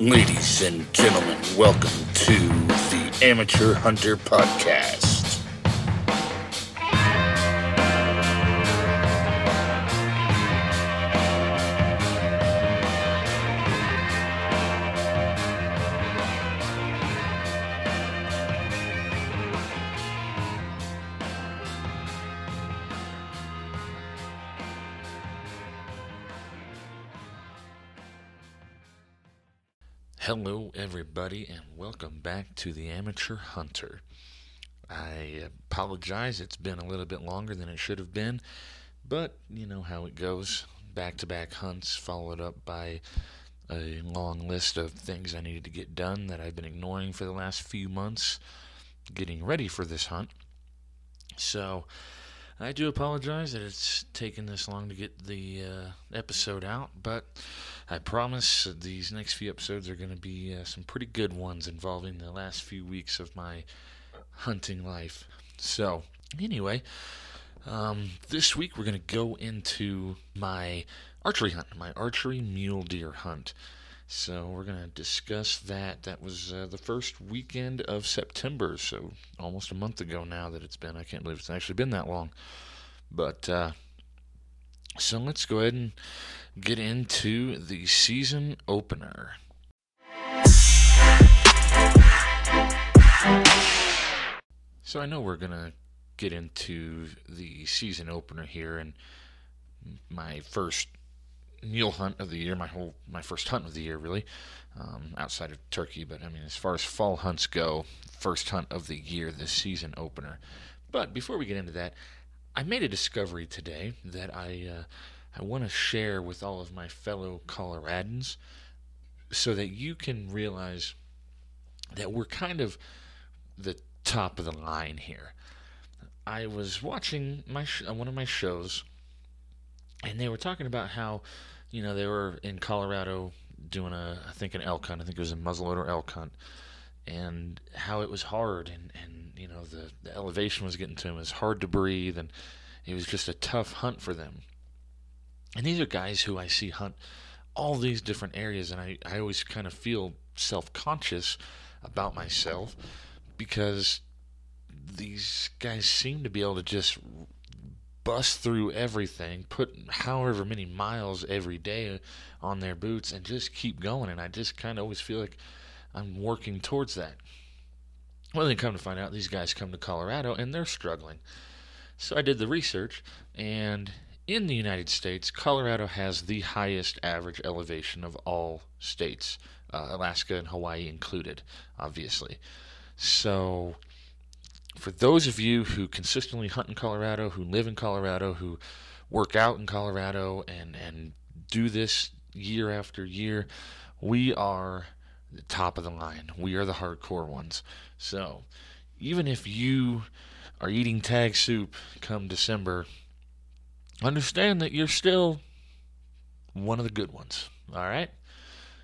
Ladies and gentlemen, welcome to the Amateur Hunter Podcast. Welcome back to the Amateur Hunter. I apologize, it's been a little bit longer than it should have been, but you know how it goes. Back to back hunts, followed up by a long list of things I needed to get done that I've been ignoring for the last few months, getting ready for this hunt. So, I do apologize that it's taken this long to get the uh, episode out, but I promise these next few episodes are going to be uh, some pretty good ones involving the last few weeks of my hunting life. So, anyway, um, this week we're going to go into my archery hunt, my archery mule deer hunt. So we're going to discuss that. That was uh, the first weekend of September, so almost a month ago now that it's been. I can't believe it's actually been that long. But uh, so let's go ahead and get into the season opener. So I know we're going to get into the season opener here and my first mule hunt of the year, my whole my first hunt of the year, really, um, outside of turkey. But I mean, as far as fall hunts go, first hunt of the year, this season opener. But before we get into that, I made a discovery today that I uh, I want to share with all of my fellow Coloradans, so that you can realize that we're kind of the top of the line here. I was watching my sh- uh, one of my shows and they were talking about how, you know, they were in Colorado doing a, I think an elk hunt. I think it was a muzzleloader elk hunt, and how it was hard, and and you know the the elevation was getting to them. It was hard to breathe, and it was just a tough hunt for them. And these are guys who I see hunt all these different areas, and I I always kind of feel self conscious about myself because these guys seem to be able to just bust through everything, put however many miles every day on their boots, and just keep going. And I just kind of always feel like I'm working towards that. Well, then come to find out, these guys come to Colorado and they're struggling. So I did the research, and in the United States, Colorado has the highest average elevation of all states, uh, Alaska and Hawaii included, obviously. So for those of you who consistently hunt in Colorado, who live in Colorado, who work out in Colorado, and and do this year after year, we are the top of the line. We are the hardcore ones. So even if you are eating tag soup come December, understand that you're still one of the good ones. All right.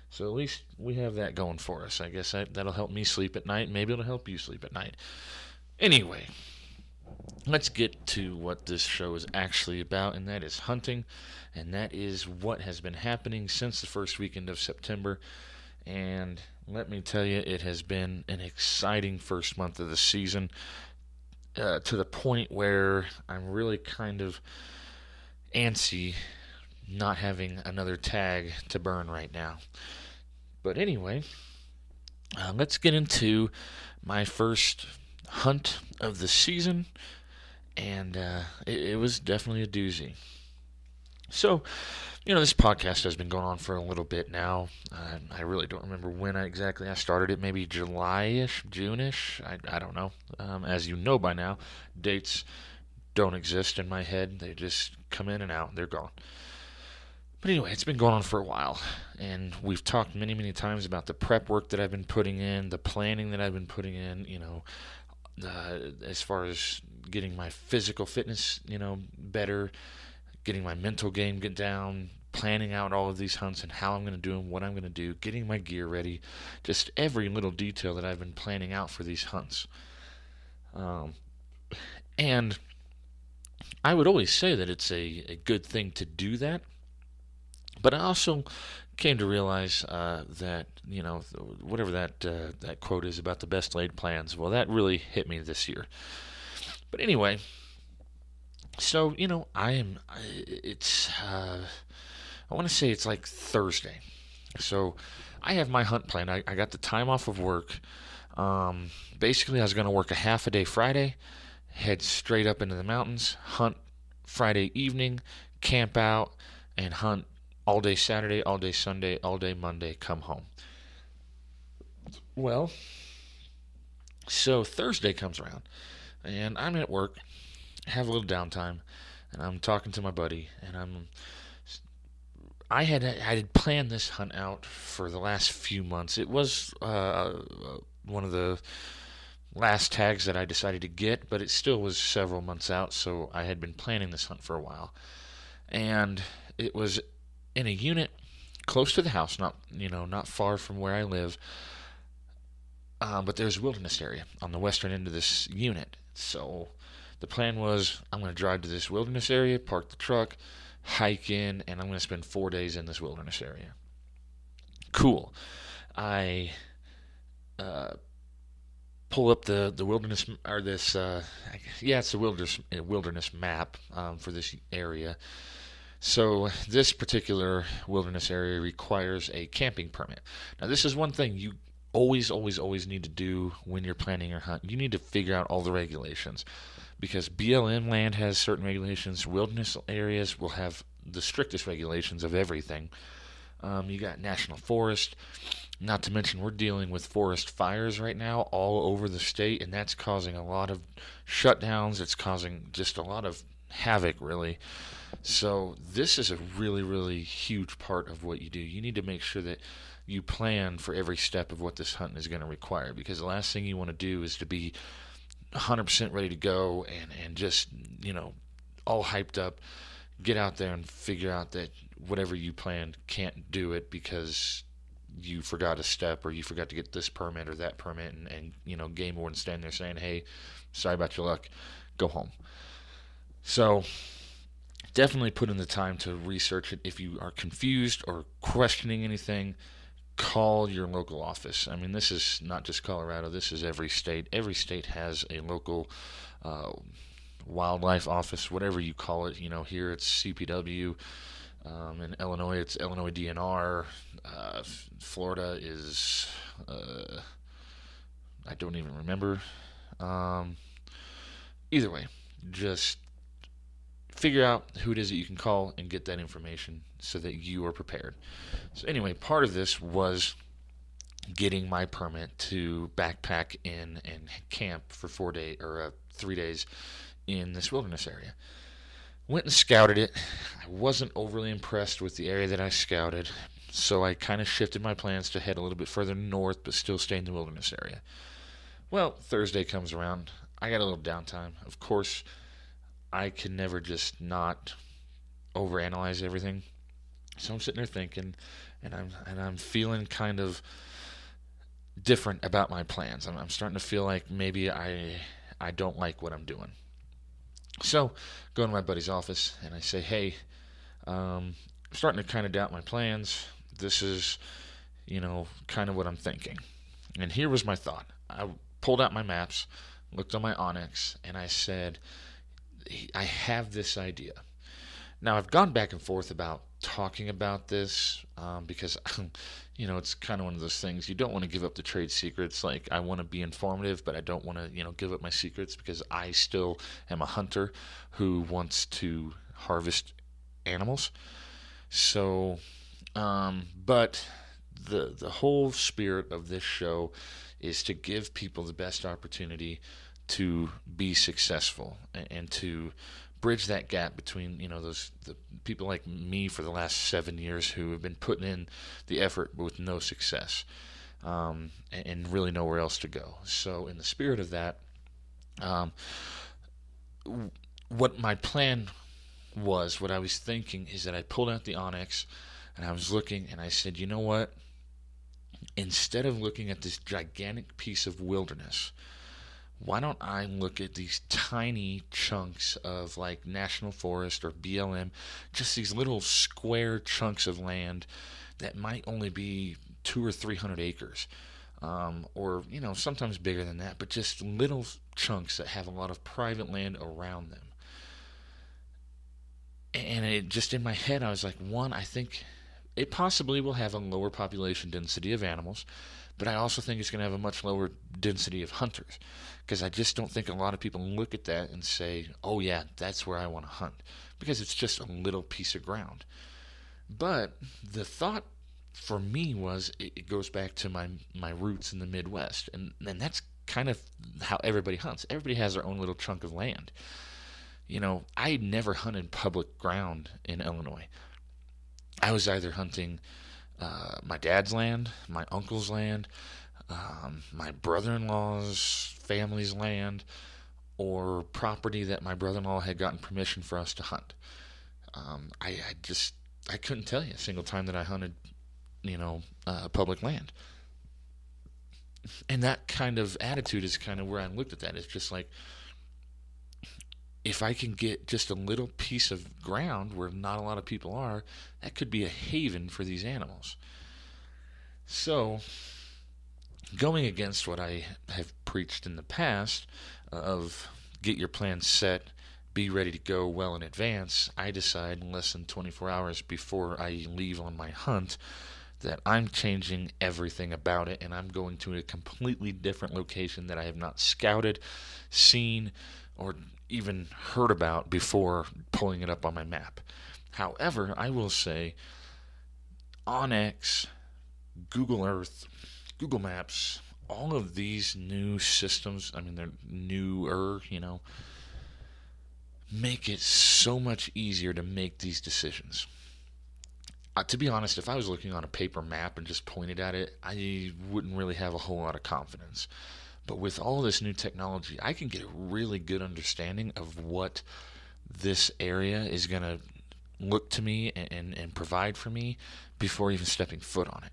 So at least we have that going for us. I guess that, that'll help me sleep at night. Maybe it'll help you sleep at night. Anyway, let's get to what this show is actually about, and that is hunting, and that is what has been happening since the first weekend of September. And let me tell you, it has been an exciting first month of the season uh, to the point where I'm really kind of antsy not having another tag to burn right now. But anyway, uh, let's get into my first hunt of the season, and uh, it, it was definitely a doozy. So, you know, this podcast has been going on for a little bit now. Uh, I really don't remember when I exactly I started it. Maybe July-ish, June-ish. I, I don't know. Um, as you know by now, dates don't exist in my head. They just come in and out. They're gone. But anyway, it's been going on for a while, and we've talked many, many times about the prep work that I've been putting in, the planning that I've been putting in. You know, uh, as far as getting my physical fitness, you know, better, getting my mental game get down, planning out all of these hunts and how I'm going to do them, what I'm going to do, getting my gear ready, just every little detail that I've been planning out for these hunts. Um, and I would always say that it's a, a good thing to do that, but I also came to realize uh, that you know whatever that uh, that quote is about the best laid plans. Well, that really hit me this year. But anyway, so you know I am. It's uh, I want to say it's like Thursday. So I have my hunt plan. I, I got the time off of work. Um, basically, I was going to work a half a day Friday, head straight up into the mountains, hunt Friday evening, camp out, and hunt all day Saturday, all day Sunday, all day Monday, come home. Well, so Thursday comes around, and I'm at work, have a little downtime, and I'm talking to my buddy, and I'm I had I had planned this hunt out for the last few months. It was uh, one of the last tags that I decided to get, but it still was several months out. So I had been planning this hunt for a while, and it was in a unit close to the house, not you know not far from where I live. Um, but there's a wilderness area on the western end of this unit. So the plan was I'm going to drive to this wilderness area, park the truck hike in, and I'm going to spend four days in this wilderness area. Cool. I uh, pull up the, the wilderness or this uh, yeah it's the wilderness uh, wilderness map um, for this area. So this particular wilderness area requires a camping permit. Now this is one thing you always always always need to do when you're planning your hunt. You need to figure out all the regulations because BLM land has certain regulations. Wilderness areas will have the strictest regulations of everything. Um, you got national forest. Not to mention, we're dealing with forest fires right now all over the state, and that's causing a lot of shutdowns. It's causing just a lot of havoc, really. So, this is a really, really huge part of what you do. You need to make sure that you plan for every step of what this hunting is going to require because the last thing you want to do is to be 100% ready to go and, and just, you know, all hyped up, get out there and figure out that whatever you planned can't do it because you forgot a step or you forgot to get this permit or that permit and, and you know, game warden standing there saying, hey, sorry about your luck, go home. So definitely put in the time to research it if you are confused or questioning anything call your local office. I mean, this is not just Colorado, this is every state. Every state has a local uh, wildlife office, whatever you call it. You know, here it's CPW. Um, in Illinois, it's Illinois DNR. Uh, Florida is, uh, I don't even remember. Um, either way, just figure out who it is that you can call and get that information so that you are prepared. So, anyway, part of this was getting my permit to backpack in and camp for four days or uh, three days in this wilderness area. Went and scouted it. I wasn't overly impressed with the area that I scouted, so I kind of shifted my plans to head a little bit further north but still stay in the wilderness area. Well, Thursday comes around. I got a little downtime. Of course, I can never just not overanalyze everything. So I'm sitting there thinking, and I'm and I'm feeling kind of different about my plans. I'm, I'm starting to feel like maybe I I don't like what I'm doing. So go to my buddy's office and I say, hey, um, I'm starting to kind of doubt my plans. This is, you know, kind of what I'm thinking. And here was my thought. I pulled out my maps, looked on my onX, and I said, I have this idea. Now I've gone back and forth about talking about this um, because you know it's kind of one of those things you don't want to give up the trade secrets. Like I want to be informative, but I don't want to you know give up my secrets because I still am a hunter who wants to harvest animals. So, um, but the the whole spirit of this show is to give people the best opportunity to be successful and, and to bridge that gap between you know those the people like me for the last seven years who have been putting in the effort with no success um, and, and, really nowhere else to go. So in the spirit of that, um, what my plan was, what I was thinking is that I pulled out the onX and I was looking and I said, you know what? Instead of looking at this gigantic piece of wilderness why don't I look at these tiny chunks of like national forest or BLM, just these little square chunks of land that might only be two or three hundred acres, um, or you know sometimes bigger than that, but just little chunks that have a lot of private land around them. And it just in my head, I was like, one, I think it possibly will have a lower population density of animals, but I also think it's going to have a much lower density of hunters because I just don't think a lot of people look at that and say, "Oh yeah, that's where I want to hunt," because it's just a little piece of ground. But the thought for me was it goes back to my my roots in the Midwest, and and that's kind of how everybody hunts. Everybody has their own little chunk of land. You know, I never hunted public ground in Illinois. I was either hunting uh, my dad's land, my uncle's land, um, my brother-in-law's family's land, or property that my brother-in-law had gotten permission for us to hunt. Um, I, I, just I couldn't tell you a single time that I hunted, you know, uh, public land. And that kind of attitude is kind of where I looked at that. It's just like if I can get just a little piece of ground where not a lot of people are, that could be a haven for these animals. So, going against what I have preached in the past uh, of get your plan set, be ready to go well in advance, I decide in less than 24 hours before I leave on my hunt that I'm changing everything about it and I'm going to a completely different location that I have not scouted, seen, or even heard about before pulling it up on my map. However, I will say onX, Google Earth, Google Maps, all of these new systems, I mean, they're newer, you know, make it so much easier to make these decisions. Uh, to be honest, if I was looking on a paper map and just pointed at it, I wouldn't really have a whole lot of confidence. But with all this new technology, I can get a really good understanding of what this area is going to look to me and, and, and, provide for me before even stepping foot on it.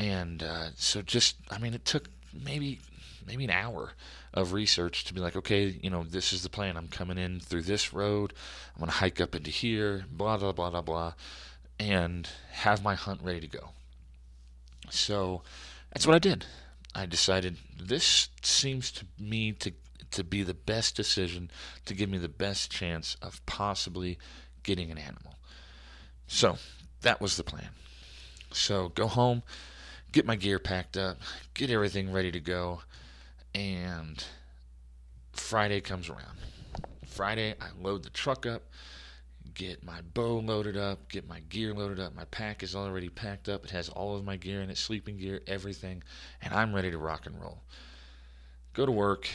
And uh, so, just I mean, it took maybe maybe an hour of research to be like, okay, you know, this is the plan. I'm coming in through this road. I'm going to hike up into here. Blah blah blah blah blah, and have my hunt ready to go. So that's what I did. I decided this seems to me to to be the best decision to give me the best chance of possibly getting an animal. So that was the plan. So go home, get my gear packed up, get everything ready to go, and Friday comes around. Friday, I load the truck up, get my bow loaded up, get my gear loaded up. My pack is already packed up. It has all of my gear in it, sleeping gear, everything, and I'm ready to rock and roll. Go to work.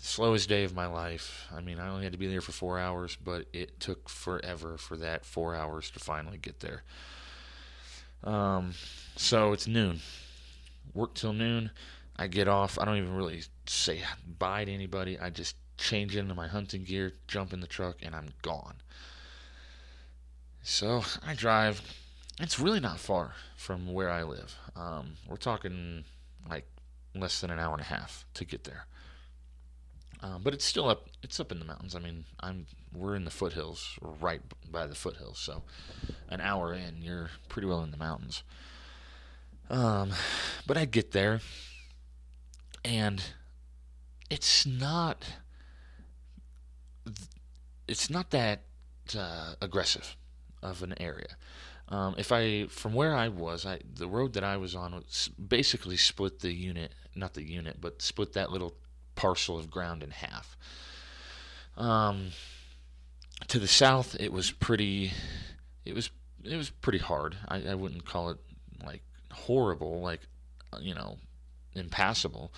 Slowest day of my life. I mean, I only had to be there for four hours, but it took forever for that four hours to finally get there. Um, so it's noon. Work till noon. I get off. I don't even really say bye to anybody. I just change into my hunting gear, jump in the truck, and I'm gone. So I drive. It's really not far from where I live. Um, we're talking like less than an hour and a half to get there. Um, but it's still up. It's up in the mountains. I mean, I'm we're in the foothills, right by the foothills. So an hour in, you're pretty well in the mountains. Um, but I get there, and it's not. It's not that uh, aggressive of an area. Um, if I, from where I was, I the road that I was on was basically split the unit, not the unit, but split that little parcel of ground in half. Um, to the south, it was pretty, it was it was pretty hard. I, I wouldn't call it like horrible, like you know, impassable,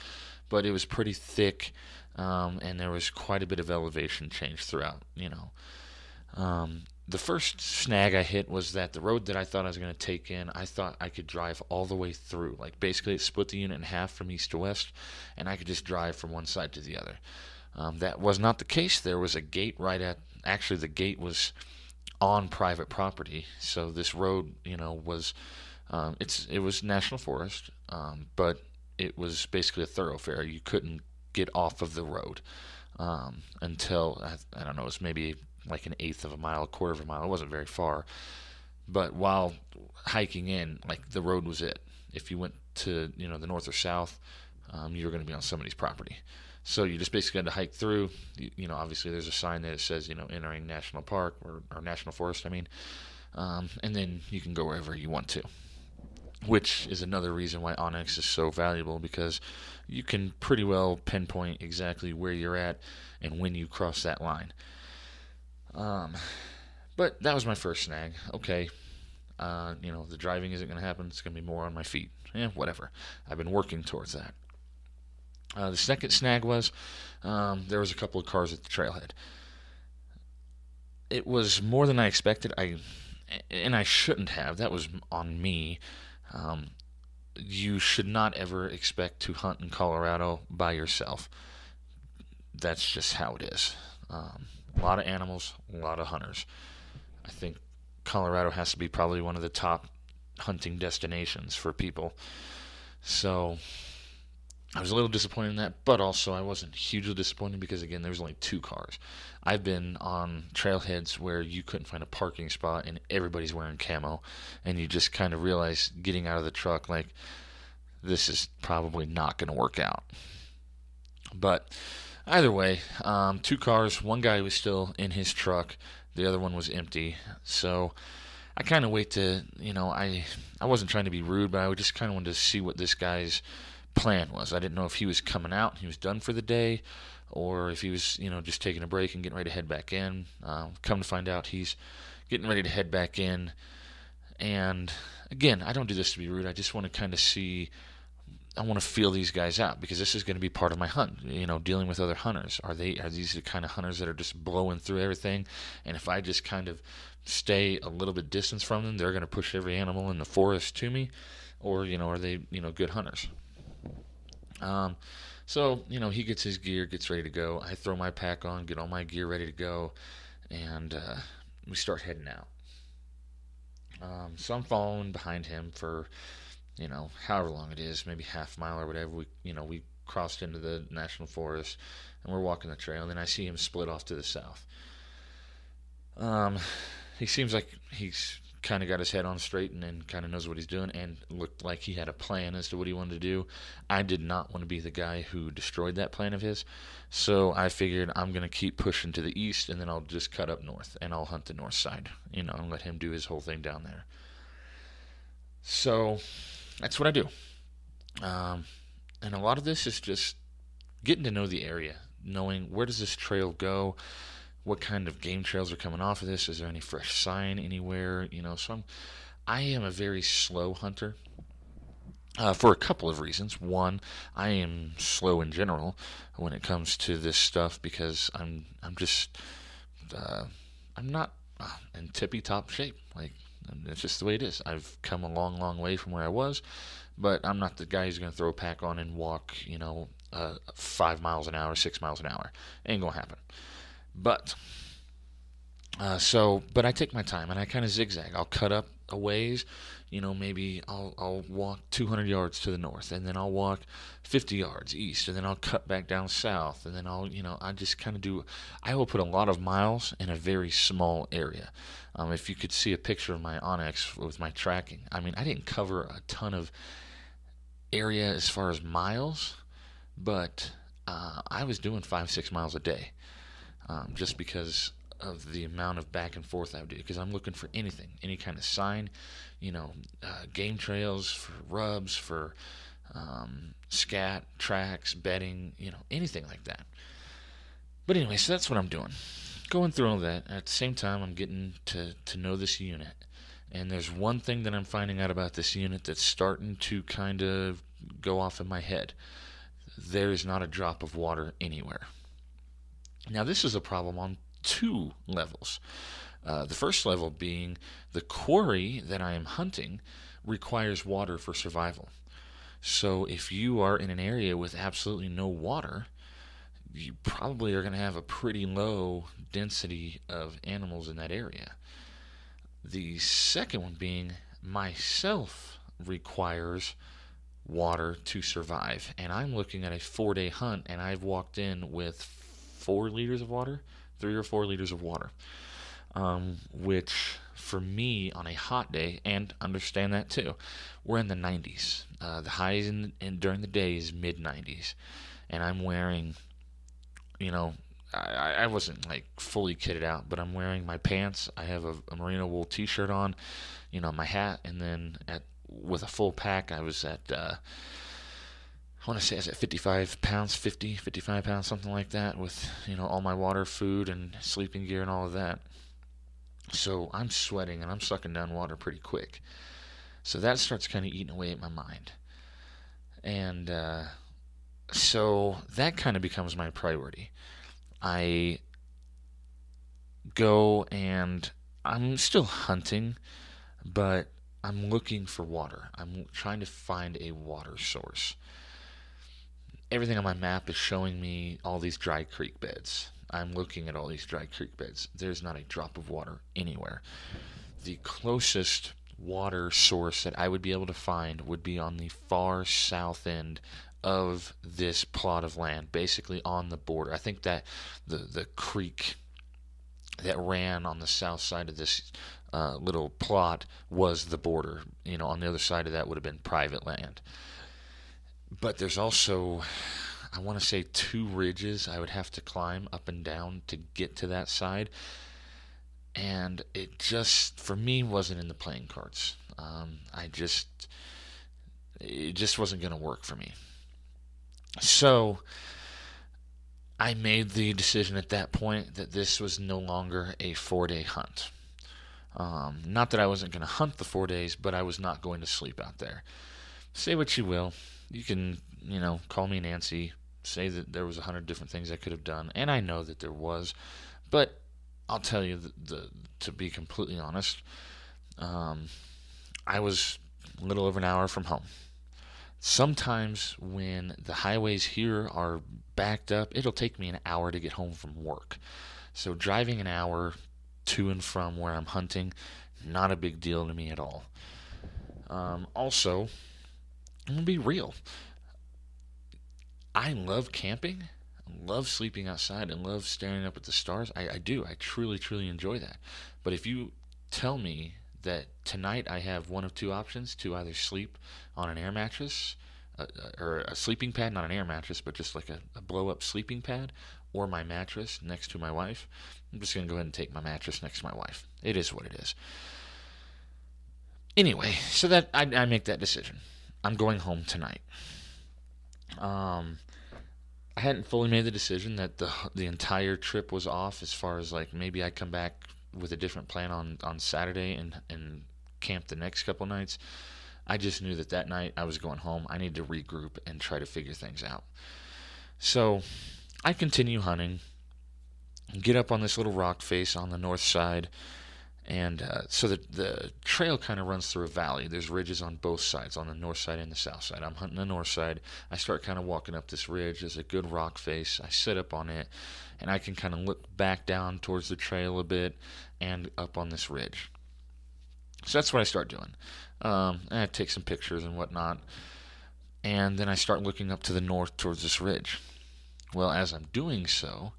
but it was pretty thick, um, and there was quite a bit of elevation change throughout. You know, um, the first snag I hit was that the road that I thought I was going to take in, I thought I could drive all the way through. Like basically, it split the unit in half from east to west, and I could just drive from one side to the other. Um, that was not the case. There was a gate right at. Actually, the gate was on private property, so this road, you know, was. Um, it's it was national forest, um, but it was basically a thoroughfare. You couldn't get off of the road um, until I, I don't know. It was maybe like an eighth of a mile, a quarter of a mile. It wasn't very far. But while hiking in, like the road was it. If you went to you know the north or south, um, you were going to be on somebody's property. So you just basically had to hike through. You, you, know, obviously there's a sign that says you know entering national park or, or national forest. I mean, um, and then you can go wherever you want to. Which is another reason why onX is so valuable because you can pretty well pinpoint exactly where you're at and when you cross that line. Um, but that was my first snag. Okay, uh, you know the driving isn't going to happen. It's going to be more on my feet. Yeah, whatever. I've been working towards that. Uh, the second snag was um, there was a couple of cars at the trailhead. It was more than I expected. I and I shouldn't have. That was on me. Um, you should not ever expect to hunt in Colorado by yourself. That's just how it is. Um, a lot of animals, a lot of hunters. I think Colorado has to be probably one of the top hunting destinations for people. So I was a little disappointed in that, but also I wasn't hugely disappointed because again, there was only two cars. I've been on trailheads where you couldn't find a parking spot and everybody's wearing camo, and you just kind of realize getting out of the truck like this is probably not going to work out. But either way, um, two cars. One guy was still in his truck. The other one was empty. So I kind of wait to, you know, I I wasn't trying to be rude, but I just kind of wanted to see what this guy's plan was. I didn't know if he was coming out, he was done for the day, or if he was, you know, just taking a break and getting ready to head back in. Uh, come to find out, he's getting ready to head back in. And again, I don't do this to be rude. I just want to kind of see. I want to feel these guys out because this is going to be part of my hunt. You know, dealing with other hunters. Are they are these the kind of hunters that are just blowing through everything? And if I just kind of stay a little bit distance from them, they're going to push every animal in the forest to me, or you know, are they you know good hunters? Um, so, you know, he gets his gear, gets ready to go. I throw my pack on, get all my gear ready to go, and uh, we start heading out. Um, so I'm following behind him for, you know, however long it is, maybe half mile or whatever. We, you know, we crossed into the national forest, and we're walking the trail. And then I see him split off to the south. Um, he seems like he's kind of got his head on straight and, then kind of knows what he's doing and looked like he had a plan as to what he wanted to do. I did not want to be the guy who destroyed that plan of his. So I figured I'm going to keep pushing to the east and then I'll just cut up north and I'll hunt the north side, you know, and let him do his whole thing down there. So that's what I do. Um, and a lot of this is just getting to know the area, knowing where does this trail go what kind of game trails are coming off of this? Is there any fresh sign anywhere? You know, so I'm, I am a very slow hunter. Uh, for a couple of reasons. One, I am slow in general when it comes to this stuff because I'm I'm just uh, I'm not uh, in tippy top shape. Like it's just the way it is. I've come a long, long way from where I was, but I'm not the guy who's going to throw a pack on and walk, you know, uh, five miles an hour, six miles an hour. Ain't gonna happen. But uh, so, but I take my time and I kind of zigzag. I'll cut up a ways, you know, maybe I'll I'll walk 200 yards to the north, and then I'll walk 50 yards east, and then I'll cut back down south, and then I'll, you know, I just kind of do. I will put a lot of miles in a very small area. Um, if you could see a picture of my onX with my tracking, I mean, I didn't cover a ton of area as far as miles, but uh, I was doing five six miles a day um, just because of the amount of back and forth I would do. Because I'm looking for anything, any kind of sign, you know, uh, game trails for rubs, for um, scat tracks, bedding, you know, anything like that. But anyway, so that's what I'm doing. Going through all that. At the same time, I'm getting to, to know this unit. And there's one thing that I'm finding out about this unit that's starting to kind of go off in my head. There is not a drop of water anywhere. Now, this is a problem on two levels. Uh, the first level being the quarry that I am hunting requires water for survival. So, if you are in an area with absolutely no water, you probably are going to have a pretty low density of animals in that area. The second one being myself requires water to survive. And I'm looking at a four day hunt, and I've walked in with four liters of water, three or four liters of water. um, which for me on a hot day, and understand that too, we're in the 90s. Uh, the highs in, in during the day is mid 90s, and I'm wearing, you know, I, I wasn't like fully kitted out, but I'm wearing my pants. I have a, a merino wool T-shirt on, you know, my hat, and then at with a full pack, I was at. Uh, I want to say I was at 55 pounds, 50, 55 pounds, something like that, with you know all my water, food, and sleeping gear and all of that. So I'm sweating and I'm sucking down water pretty quick. So that starts kind of eating away at my mind, and uh, so that kind of becomes my priority. I go and I'm still hunting, but I'm looking for water. I'm trying to find a water source. Everything on my map is showing me all these dry creek beds. I'm looking at all these dry creek beds. There's not a drop of water anywhere. The closest water source that I would be able to find would be on the far south end of this plot of land, basically on the border. I think that the the creek that ran on the south side of this uh, little plot was the border. You know, on the other side of that would have been private land. But there's also, I want to say, two ridges I would have to climb up and down to get to that side. And it just, for me, wasn't in the playing cards. Um, I just, it just wasn't going to work for me. So I made the decision at that point that this was no longer a four day hunt. Um, not that I wasn't going to hunt the four days, but I was not going to sleep out there. Say what you will. You can, you know, call me Nancy, say that there was a hundred different things I could have done, and I know that there was, but I'll tell you the, the to be completely honest, um, I was a little over an hour from home. Sometimes when the highways here are backed up, it'll take me an hour to get home from work. So driving an hour to and from where I'm hunting, not a big deal to me at all. Um, also, I'm gonna be real. I love camping, I love sleeping outside, and love staring up at the stars. I, I do. I truly, truly enjoy that. But if you tell me that tonight I have one of two options to either sleep on an air mattress uh, or a sleeping pad, not an air mattress, but just like a, a blow up sleeping pad, or my mattress next to my wife. I'm just going to go ahead and take my mattress next to my wife. It is what it is. Anyway, so that I, I make that decision. I'm going home tonight. Um, I hadn't fully made the decision that the the entire trip was off. As far as like maybe I come back with a different plan on on Saturday and and camp the next couple nights. I just knew that that night I was going home. I needed to regroup and try to figure things out. So I continue hunting, get up on this little rock face on the north side, and uh, so the the trail kind of runs through a valley. There's ridges on both sides, on the north side and the south side. I'm hunting the north side. I start kind of walking up this ridge. There's a good rock face. I sit up on it, and I can kind of look back down towards the trail a bit and up on this ridge. So that's what I start doing. Um, and I take some pictures and whatnot. And then I start looking up to the north towards this ridge. Well, as I'm doing so,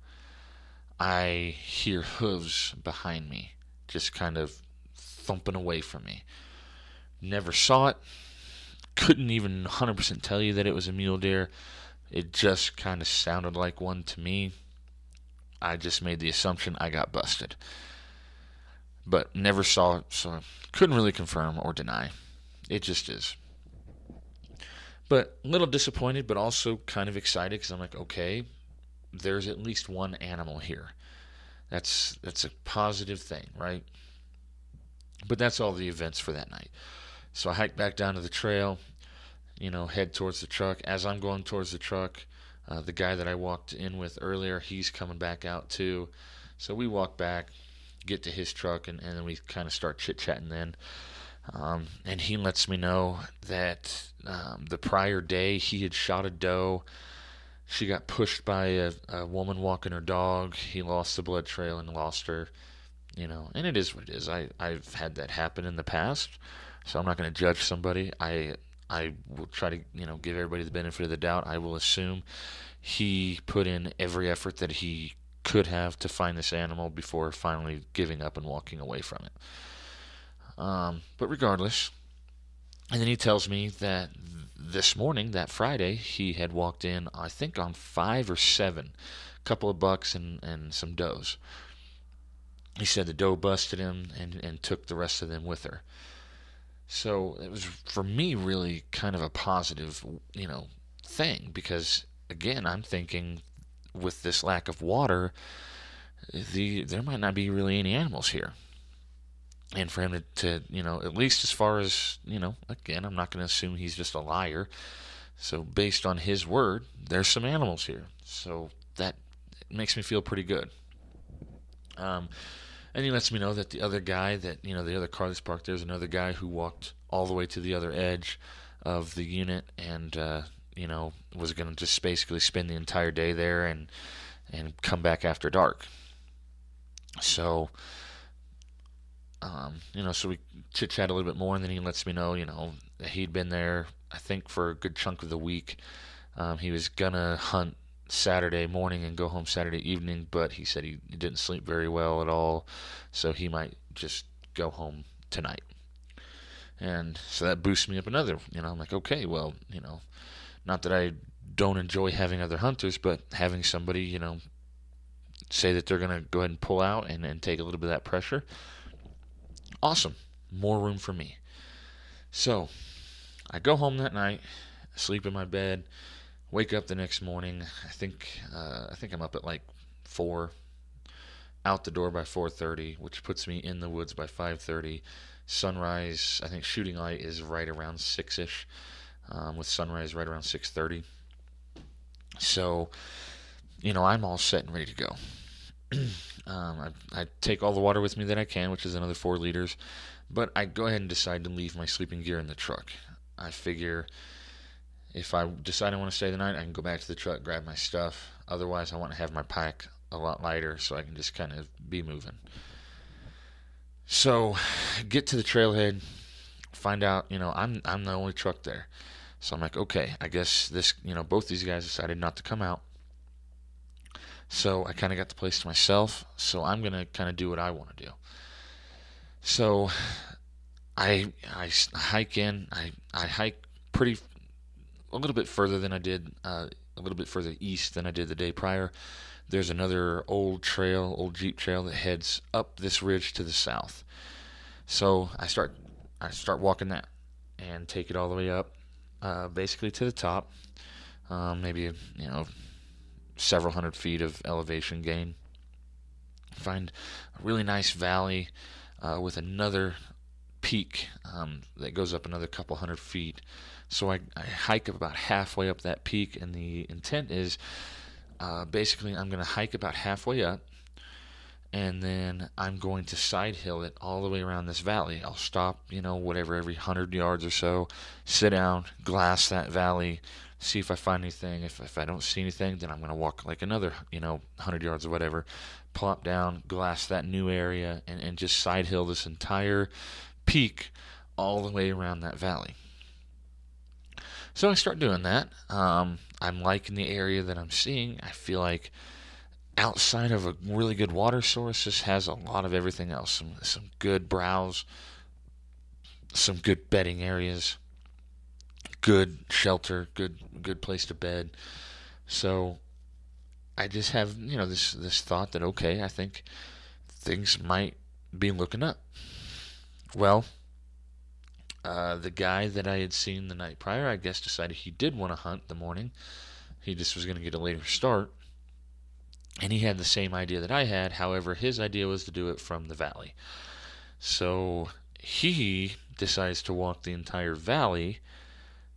I hear hooves behind me, just kind of thumping away from me. Never saw it. Couldn't even 100% tell you that it was a mule deer. It just kind of sounded like one to me. I just made the assumption I got busted. But never saw it, so couldn't really confirm or deny. It just is. But a little disappointed, but also kind of excited because I'm like, okay, there's at least one animal here. That's that's a positive thing, right? But that's all the events for that night. So I hike back down to the trail, you know, head towards the truck. As I'm going towards the truck, uh, the guy that I walked in with earlier, he's coming back out too. So we walk back, get to his truck, and, and then we kind of start chit chatting then. Um, and he lets me know that um, the prior day he had shot a doe. She got pushed by a, a woman walking her dog. He lost the blood trail and lost her. You know, and it is what it is. I I've had that happen in the past, so I'm not going to judge somebody. I I will try to you know give everybody the benefit of the doubt. I will assume he put in every effort that he could have to find this animal before finally giving up and walking away from it. Um, but regardless, and then he tells me that this morning, that Friday, he had walked in, I think, on five or seven, a couple of bucks and, and some does. He said the doe busted him and, and took the rest of them with her. So it was for me really kind of a positive, you know, thing because again, I'm thinking with this lack of water, the there might not be really any animals here. And for him to, to you know, at least as far as, you know, again, I'm not going to assume he's just a liar. So based on his word, there's some animals here. So that makes me feel pretty good. Um, and he lets me know that the other guy that you know the other car that's parked there's another guy who walked all the way to the other edge of the unit and uh, you know was going to just basically spend the entire day there and and come back after dark. So um, you know, so we chit chat a little bit more, and then he lets me know, you know, he'd been there, I think, for a good chunk of the week. Um, he was gonna hunt Saturday morning and go home Saturday evening, but he said he, didn't sleep very well at all, so he might just go home tonight. And so that boosts me up another. You know, I'm like, okay, well, you know, not that I don't enjoy having other hunters, but having somebody, you know, say that they're to go ahead and pull out and, and take a little bit of that pressure. Awesome. More room for me. So I go home that night, sleep in my bed wake up the next morning. I think uh, I think I'm up at like four, out the door by 4:30, which puts me in the woods by 5:30. Sunrise, I think shooting light is right around six ish, um, with sunrise right around 6:30. So, you know, I'm all set and ready to go. um, I, I take all the water with me that I can, which is another four liters, but I go ahead and decide to leave my sleeping gear in the truck. I figure if I decide I want to stay the night, I can go back to the truck, grab my stuff. Otherwise, I want to have my pack a lot lighter so I can just kind of be moving. So, get to the trailhead, find out, you know, I'm I'm the only truck there. So I'm like, okay, I guess this, you know, both these guys decided not to come out. So I kind of got the place to myself. So I'm gonna kind of do what I want to do. So I I hike in. I I hike pretty a little bit further than I did, uh, a little bit further east than I did the day prior. There's another old trail, old Jeep trail that heads up this ridge to the south. So I start, I start walking that, and take it all the way up, uh, basically to the top. Um, maybe you know, several hundred feet of elevation gain. Find a really nice valley uh, with another peak um, that goes up another couple hundred feet. So I, I hike about halfway up that peak, and the intent is uh, basically I'm going to hike about halfway up, and then I'm going to side hill it all the way around this valley. I'll stop, you know, whatever, every hundred yards or so, sit down, glass that valley, see if I find anything. If, if I don't see anything, then I'm going to walk like another, you know, 100 yards or whatever, plop down, glass that new area, and, and just side hill this entire peak all the way around that valley. So I start doing that. Um, I'm liking the area that I'm seeing. I feel like outside of a really good water source, this has a lot of everything else. Some some good browse, some good bedding areas, good shelter, good good place to bed. So I just have you know this this thought that okay, I think things might be looking up. Well, uh, the guy that I had seen the night prior, I guess, decided he did want to hunt the morning. He just was going to get a later start. And he had the same idea that I had. However, his idea was to do it from the valley. So he decides to walk the entire valley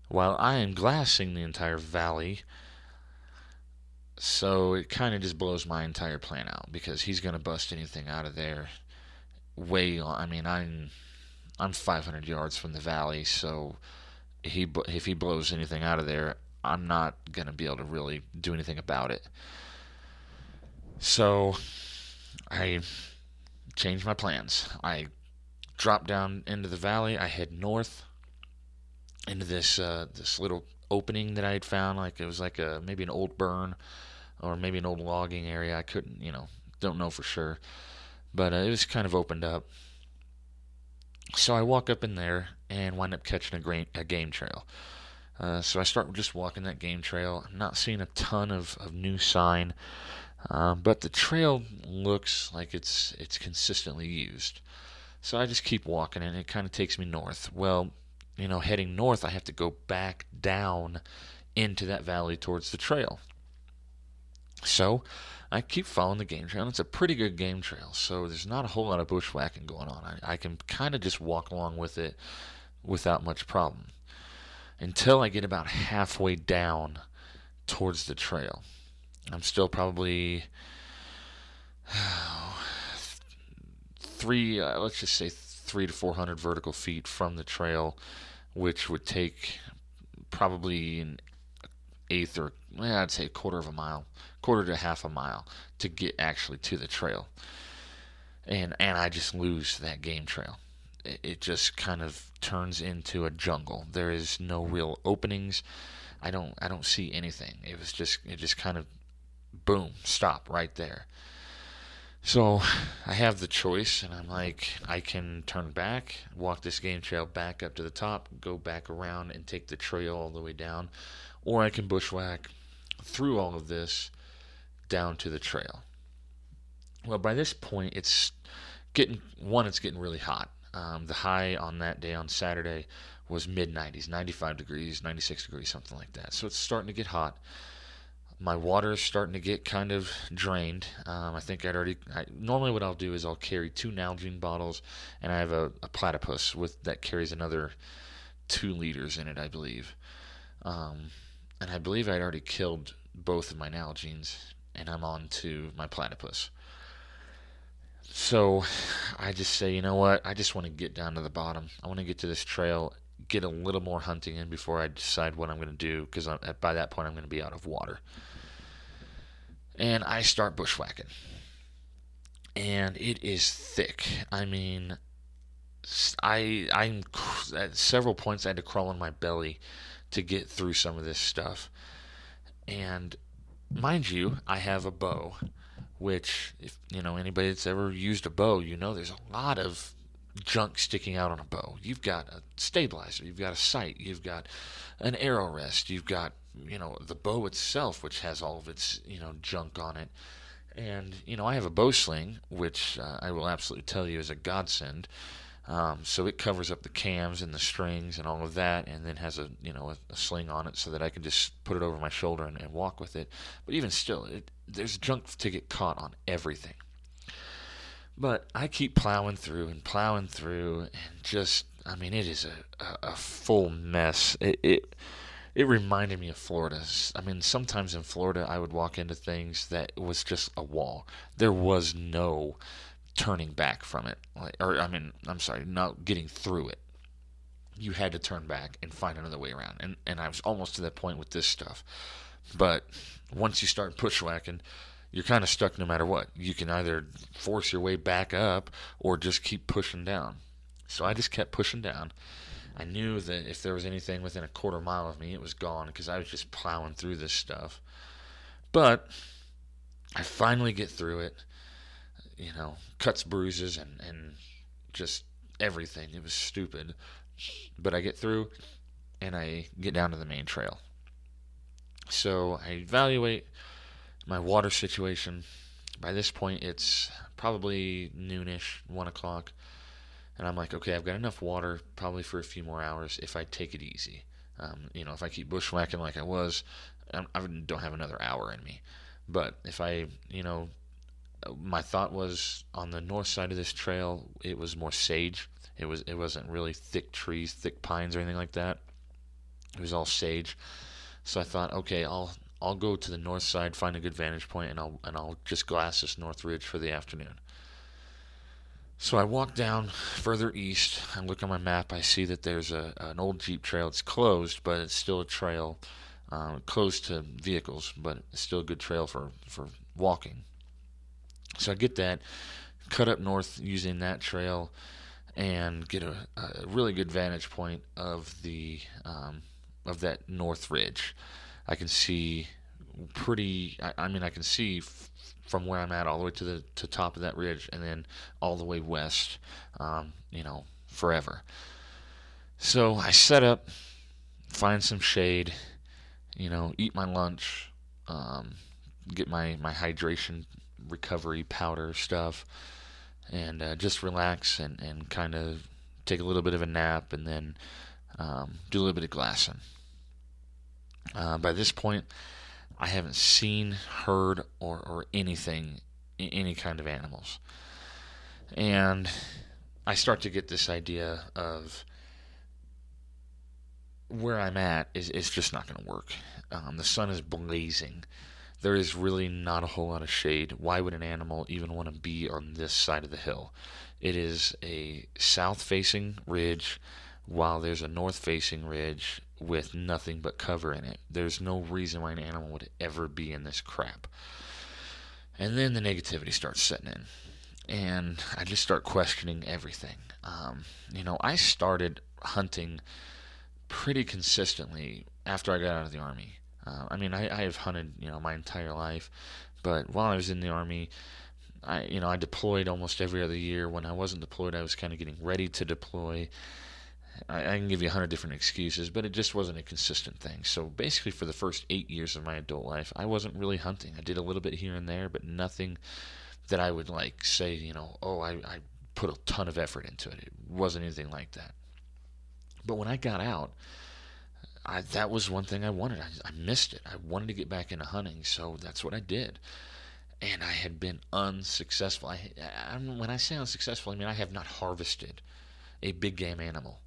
while I am glassing the entire valley. So it kind of just blows my entire plan out because he's going to bust anything out of there way. I mean, I'm I'm 500 yards from the valley, so he if he blows anything out of there, I'm not gonna be able to really do anything about it. So I changed my plans. I drop down into the valley. I head north into this uh, this little opening that I had found. Like it was like a maybe an old burn or maybe an old logging area. I couldn't, you know, don't know for sure, but uh, it was kind of opened up. So I walk up in there and wind up catching a, gra- a game trail. Uh, so I start just walking that game trail. I'm not seeing a ton of, of new sign, um, but the trail looks like it's it's consistently used. So I just keep walking, and it kind of takes me north. Well, you know, heading north, I have to go back down into that valley towards the trail. So I keep following the game trail. It's a pretty good game trail, so there's not a whole lot of bushwhacking going on. I, I can kind of just walk along with it without much problem until I get about halfway down towards the trail. I'm still probably three, uh, let's just say three to four hundred vertical feet from the trail, which would take probably an eighth or well, I'd say a quarter of a mile, quarter to half a mile to get actually to the trail. And and I just lose that game trail. It, it just kind of turns into a jungle. There is no real openings. I don't I don't see anything. It was just it just kind of boom, stop right there. So I have the choice, and I'm like, I can turn back, walk this game trail back up to the top, go back around, and take the trail all the way down, or I can bushwhack through all of this down to the trail. Well, by this point, it's getting one, it's getting really hot. Um, the high on that day on Saturday was mid 90s, 95 degrees, 96 degrees, something like that. So it's starting to get hot my water is starting to get kind of drained. Um, I think I'd already. I, normally, what I'll do is I'll carry two Nalgene bottles, and I have a, a, platypus with that carries another two liters in it, I believe. Um, and I believe I'd already killed both of my Nalgenes, and I'm on to my platypus. So I just say, you know what? I just want to get down to the bottom. I want to get to this trail, get a little more hunting in before I decide what I'm going to do, because by that point I'm going to be out of water and I start bushwhacking. And it is thick. I mean, I I'm at several points I had to crawl on my belly to get through some of this stuff. And mind you, I have a bow, which if you know anybody that's ever used a bow, you know there's a lot of junk sticking out on a bow. You've got a stabilizer, you've got a sight, you've got an arrow rest, you've got you know the bow itself, which has all of its you know junk on it. And you know I have a bow sling, which uh, I will absolutely tell you is a godsend. Um, so it covers up the cams and the strings and all of that, and then has a you know a, a sling on it so that I can just put it over my shoulder and, and walk with it. But even still, it, there's junk to get caught on everything. But I keep plowing through and plowing through, and just I mean it is a, a, a full mess. It, it it reminded me of Florida. I mean, sometimes in Florida, I would walk into things that was just a wall. There was no turning back from it. Like, or, I mean, I'm sorry, not getting through it. You had to turn back and find another way around. And, and I was almost to that point with this stuff. But once you start bushwhacking, you're kind of stuck no matter what. You can either force your way back up or just keep pushing down. So I just kept pushing down I knew that if there was anything within a quarter mile of me, it was gone because I was just plowing through this stuff. But I finally get through it. You know, cuts, bruises, and, and just everything. It was stupid. But I get through and I get down to the main trail. So I evaluate my water situation. By this point, it's probably noonish, one o'clock. And I'm like, okay, I've got enough water probably for a few more hours if I take it easy. Um, you know, if I keep bushwhacking like I was, I don't have another hour in me. But if I, you know, my thought was on the north side of this trail, it was more sage. It was it wasn't really thick trees, thick pines or anything like that. It was all sage. So I thought, okay, I'll I'll go to the north side, find a good vantage point, and I'll and I'll just glass this north ridge for the afternoon. So I walk down further east. I look on my map. I see that there's a, an old Jeep trail. It's closed, but it's still a trail, uh, closed to vehicles, but it's still a good trail for, for walking. So I get that, cut up north using that trail, and get a, a really good vantage point of the um, of that north ridge. I can see pretty. I, I mean, I can see from where I'm at all the way to the to top of that ridge, and then all the way west. Um, you know, forever. So I set up, find some shade, you know, eat my lunch, um, get my my hydration recovery powder stuff, and uh, just relax and and kind of take a little bit of a nap, and then um, do a little bit of glassing. Uh, by this point, I haven't seen, heard, or, or anything, any kind of animals. And I start to get this idea of where I'm at is, is just not going to work. Um, the sun is blazing. There is really not a whole lot of shade. Why would an animal even want to be on this side of the hill? It is a south facing ridge while there's a north facing ridge with nothing but cover in it. There's no reason why an animal would ever be in this crap. And then the negativity starts setting in. And I just start questioning everything. Um, you know, I started hunting pretty consistently after I got out of the army. Uh, I mean, I, I have hunted, you know, my entire life, but while I was in the army, I, you know, I deployed almost every other year. When I wasn't deployed, I was kind of getting ready to deploy. I, I can give you a hundred different excuses, but it just wasn't a consistent thing. So basically, for the first eight years of my adult life, I wasn't really hunting. I did a little bit here and there, but nothing that I would like say, you know, oh, I, I put a ton of effort into it. It wasn't anything like that. But when I got out, I, that was one thing I wanted. I, I missed it. I wanted to get back into hunting, so that's what I did. And I had been unsuccessful. I, I, when I say unsuccessful, I mean I have not harvested a big game animal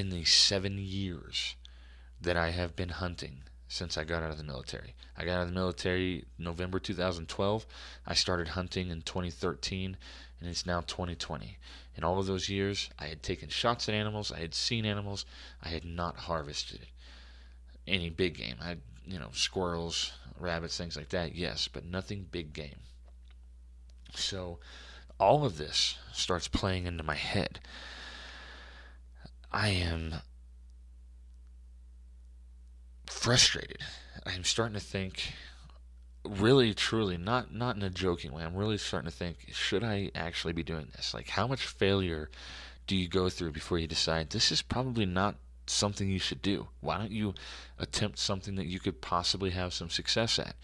in the seven years that I have been hunting since I got out of the military. I got out of the military November 2012. I started hunting in 2013, and it's now 2020. In all of those years, I had taken shots at animals, I had seen animals, I had not harvested any big game. I you know, squirrels, rabbits, things like that, yes, but nothing big game. So all of this starts playing into my head. I am frustrated. I'm starting to think really truly not not in a joking way i'm really starting to think should i actually be doing this? Like how much failure do you go through before you decide this is probably not something you should do? Why don't you attempt something that you could possibly have some success at?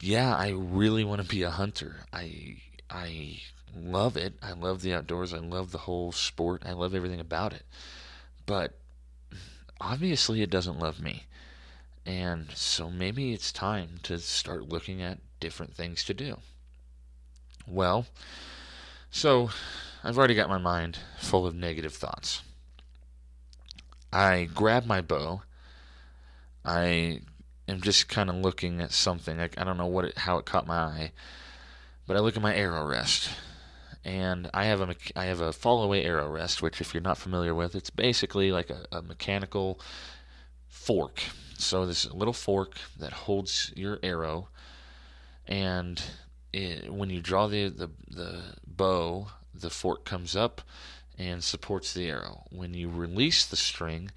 Yeah i really want to be a hunter. I i love it i love the outdoors i love the whole sport i love everything about it but obviously it doesn't love me and so maybe it's time to start looking at different things to do. Well, so I've already got my mind full of negative thoughts. I grab my bow. I am just kind of looking at something. I, I don't know what it, how it caught my eye, but I look at my arrow rest, and I have a I have a fall away arrow rest, which if you're not familiar with, it's basically like a, a mechanical fork so this little fork that holds your arrow, and it, when you draw the, the the bow, the fork comes up and supports the arrow. When you release the string,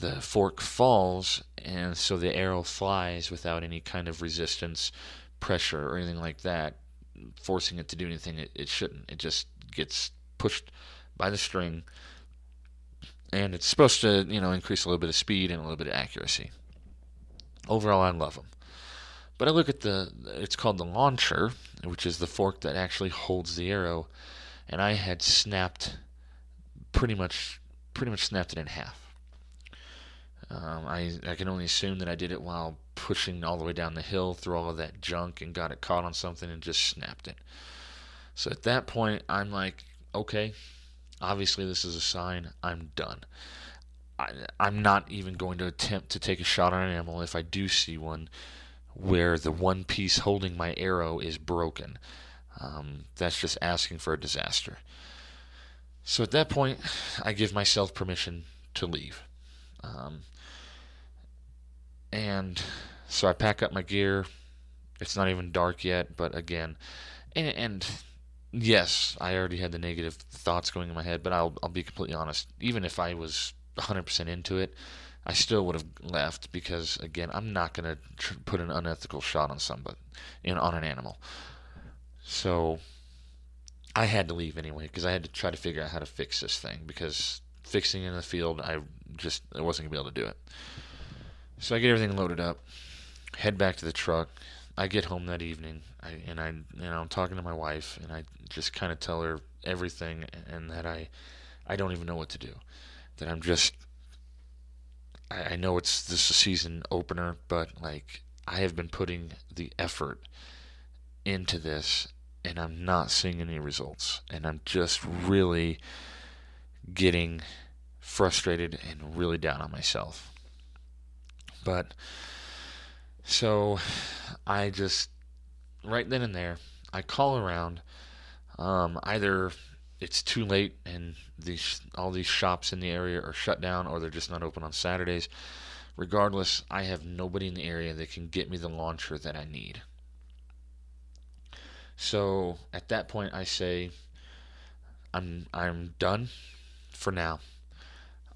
the fork falls, and so the arrow flies without any kind of resistance, pressure, or anything like that, forcing it to do anything it, it shouldn't. It just gets pushed by the string, and it's supposed to, you know, increase a little bit of speed and a little bit of accuracy overall, I love them. But I look at the, it's called the launcher, which is the fork that actually holds the arrow, and I had snapped, pretty much, pretty much snapped it in half. Um, I I can only assume that I did it while pushing all the way down the hill through all of that junk and got it caught on something and just snapped it. So at that point, I'm like, okay, obviously this is a sign. I'm done. I, am not even going to attempt to take a shot on an animal if I do see one where the one piece holding my arrow is broken. Um, that's just asking for a disaster. So at that point, I give myself permission to leave. Um, and so I pack up my gear. It's not even dark yet, but again, and, and yes, I already had the negative thoughts going in my head, but I'll, I'll be completely honest. Even if I was 100% into it, I still would have left because again, I'm not going to tr- put an unethical shot on somebody, know, on an animal. So I had to leave anyway because I had to try to figure out how to fix this thing because fixing it in the field, I just I wasn't gonna be able to do it. So I get everything loaded up, head back to the truck. I get home that evening, I, and I, know, I'm talking to my wife, and I just kind of tell her everything, and that I, I don't even know what to do. That I'm just, I, I know it's this a season opener, but like I have been putting the effort into this, and I'm not seeing any results, and I'm just really getting frustrated and really down on myself. But so I just right then and there I call around. Um, either it's too late and these all these shops in the area are shut down or they're just not open on Saturdays. Regardless, I have nobody in the area that can get me the launcher that I need. So at that point I say I'm I'm done for now.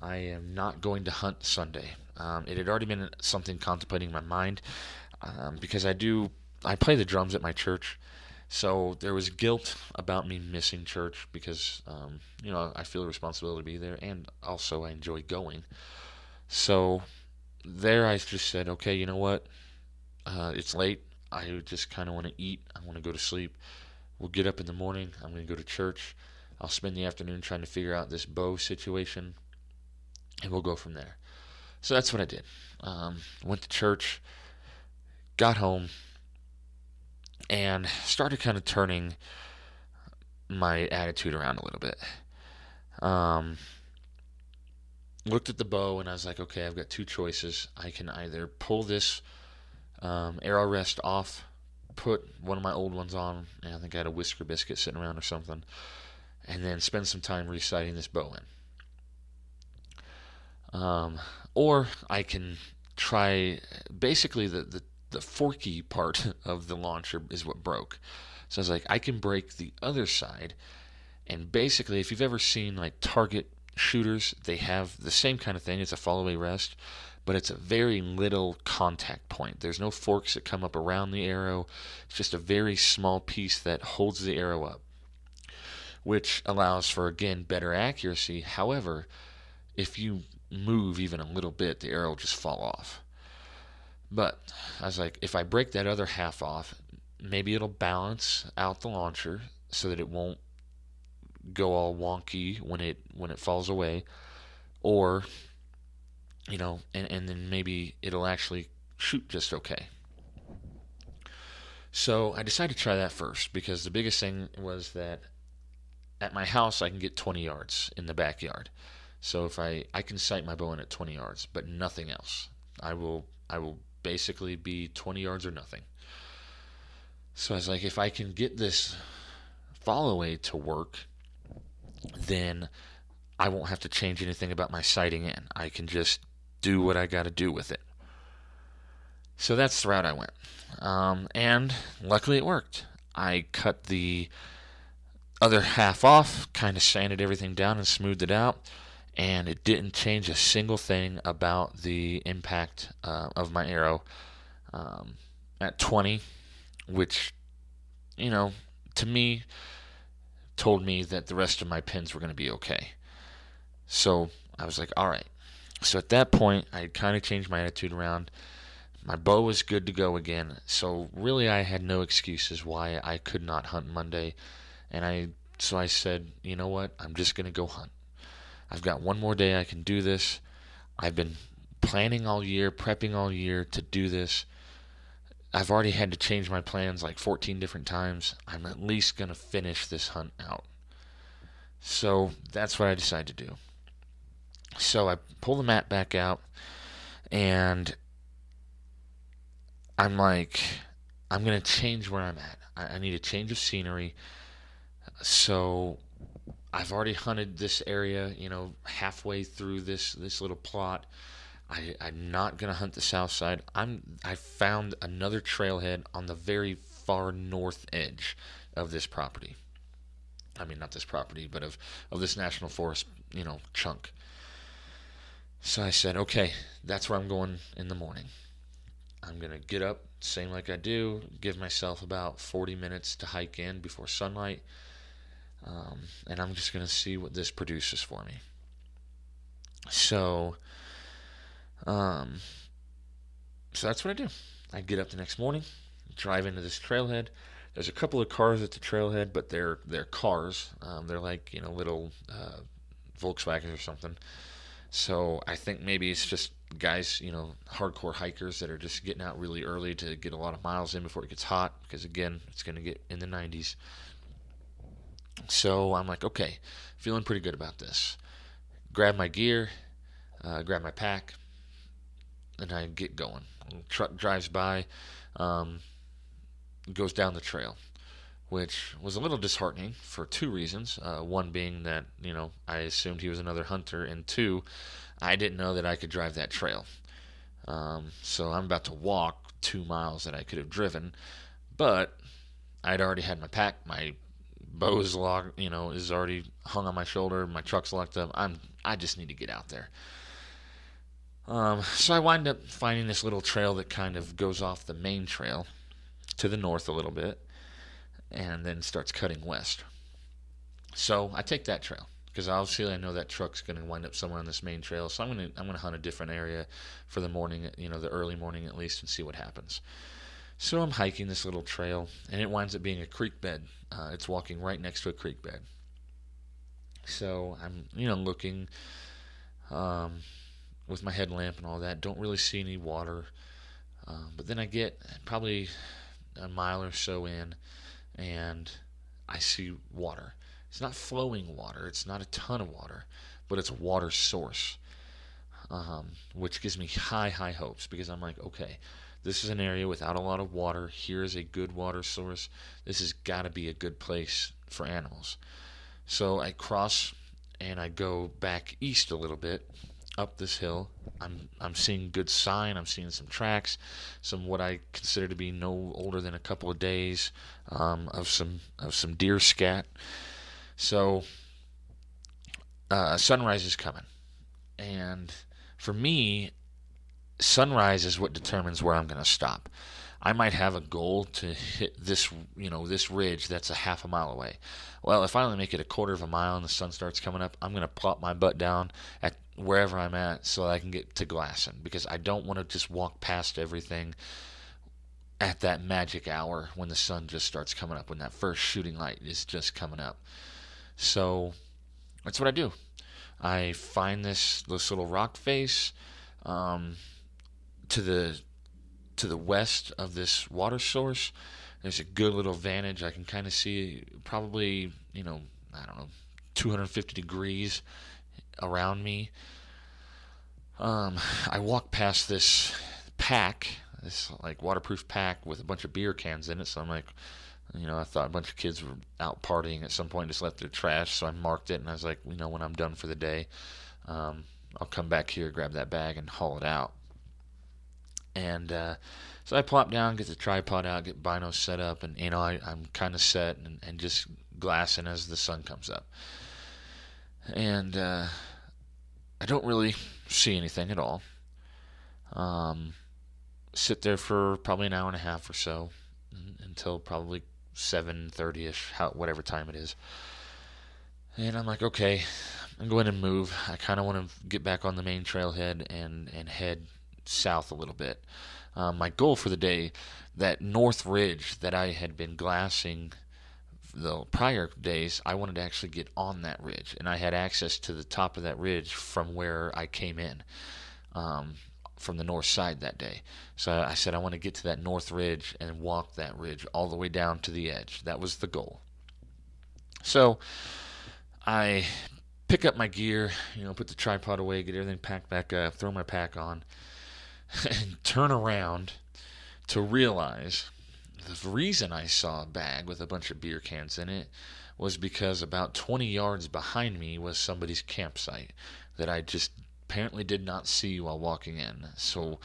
I am not going to hunt Sunday. Um, it had already been something contemplating my mind um, because I do I play the drums at my church, so there was guilt about me missing church because um, you know I feel a responsibility to be there, and also I enjoy going. So there, I just said, okay, you know what? Uh, it's late. I just kind of want to eat. I want to go to sleep. We'll get up in the morning. I'm going to go to church. I'll spend the afternoon trying to figure out this bow situation, and we'll go from there. So that's what I did. Um, went to church, got home, and started kind of turning my attitude around a little bit. Um, looked at the bow and I was like, okay, I've got two choices. I can either pull this um, arrow rest off, put one of my old ones on, and I think I had a whisker biscuit sitting around or something, and then spend some time resighting this bow in. Um, or I can try basically the, the, the forky part of the launcher is what broke. So I was like, I can break the other side. And basically, if you've ever seen like target shooters, they have the same kind of thing. It's a fall away rest, but it's a very little contact point. There's no forks that come up around the arrow. It's just a very small piece that holds the arrow up which allows for again better accuracy. However, if you move even a little bit, the arrow will just fall off. But I was like, if I break that other half off, maybe it'll balance out the launcher so that it won't go all wonky when it when it falls away, or you know, and, and then maybe it'll actually shoot just okay. So I decided to try that first because the biggest thing was that at my house I can get 20 yards in the backyard. So if I I can sight my bow in at 20 yards, but nothing else. I will I will basically be 20 yards or nothing. So I was like, if I can get this fall away to work, then I won't have to change anything about my sighting in. I can just do what I got to do with it. So that's the route I went. Um, and luckily it worked. I cut the other half off, kind of sanded everything down and smoothed it out, and it didn't change a single thing about the impact uh, of my arrow um, at 20, which, you know, to me, told me that the rest of my pins were going to be okay. So I was like, all right. So at that point, I kind of changed my attitude around. My bow was good to go again. So really, I had no excuses why I could not hunt Monday and I so I said, you know what? I'm just going to go hunt. I've got one more day I can do this. I've been planning all year, prepping all year to do this. I've already had to change my plans like 14 different times. I'm at least going to finish this hunt out. So that's what I decided to do. So I pull the mat back out and I'm like, I'm going to change where I'm at. I need a change of scenery. So I've already hunted this area, you know, halfway through this this little plot. I, I'm not gonna hunt the south side. I'm I found another trailhead on the very far north edge of this property. I mean, not this property, but of of this national forest, you know, chunk. So I said, okay, that's where I'm going in the morning. I'm to get up, same like I do, give myself about 40 minutes to hike in before sunlight, um, and I'm just going to see what this produces for me. So, um, so that's what I do. I get up the next morning, drive into this trailhead. There's a couple of cars at the trailhead, but they're they're cars. Um, they're like you know little uh, Volkswagens or something. So I think maybe it's just guys, you know, hardcore hikers that are just getting out really early to get a lot of miles in before it gets hot because again, it's going to get in the 90s. So I'm like, okay, feeling pretty good about this. Grab my gear, uh, grab my pack, and I get going. Truck drives by, um, goes down the trail which was a little disheartening for two reasons. Uh, one being that, you know, I assumed he was another hunter, and two, I didn't know that I could drive that trail. Um, so I'm about to walk two miles that I could have driven, but I'd already had my pack, my bow's locked, you know, is already hung on my shoulder, my truck's locked up. I'm, I just need to get out there. Um, so I wind up finding this little trail that kind of goes off the main trail to the north a little bit and then starts cutting west. So I take that trail because obviously I know that truck's going to wind up somewhere on this main trail. So I'm going to I'm going to hunt a different area for the morning, you know, the early morning at least, and see what happens. So I'm hiking this little trail, and it winds up being a creek bed. Uh, it's walking right next to a creek bed. So I'm, you know, looking um, with my headlamp and all that. Don't really see any water, um, but then I get probably a mile or so in, and I see water. It's not flowing water, it's not a ton of water, but it's a water source, um, which gives me high, high hopes because I'm like, okay, this is an area without a lot of water. Here is a good water source. This has got to be a good place for animals. So I cross and I go back east a little bit up this hill. I'm I'm seeing good sign. I'm seeing some tracks, some what I consider to be no older than a couple of days um, of some of some deer scat. So uh, sunrise is coming, and for me, sunrise is what determines where I'm going to stop. I might have a goal to hit this, you know, this ridge that's a half a mile away. Well, if I only make it a quarter of a mile and the sun starts coming up, I'm going to plop my butt down at wherever I'm at so I can get to glassing because I don't want to just walk past everything at that magic hour when the sun just starts coming up, when that first shooting light is just coming up. So that's what I do. I find this this little rock face um, to the to the west of this water source. There's a good little vantage. I can kind of see probably you know I don't know 250 degrees around me. Um, I walk past this pack, this like waterproof pack with a bunch of beer cans in it. So I'm like, you know, I thought a bunch of kids were out partying at some point, just left their trash. So I marked it, and I was like, you know, when I'm done for the day, um, I'll come back here, grab that bag, and haul it out. And uh, so I plop down, get the tripod out, get binos set up, and you know, I, I'm kind of set and, and just glassing as the sun comes up. And uh, I don't really see anything at all. Um, sit there for probably an hour and a half or so until probably 7.30ish, whatever time it is. And I'm like, okay, I'm going to move. I kind of want to get back on the main trailhead and, and head south a little bit. Um, my goal for the day, that north ridge that I had been glassing the prior days, I wanted to actually get on that ridge, and I had access to the top of that ridge from where I came in, um, from the north side that day. So I said I want to get to that north ridge and walk that ridge all the way down to the edge. That was the goal. So I pick up my gear, you know, put the tripod away, get everything packed back up, throw my pack on, and turn around to realize the reason I saw a bag with a bunch of beer cans in it was because about 20 yards behind me was somebody's campsite that I just apparently did not see while walking in. So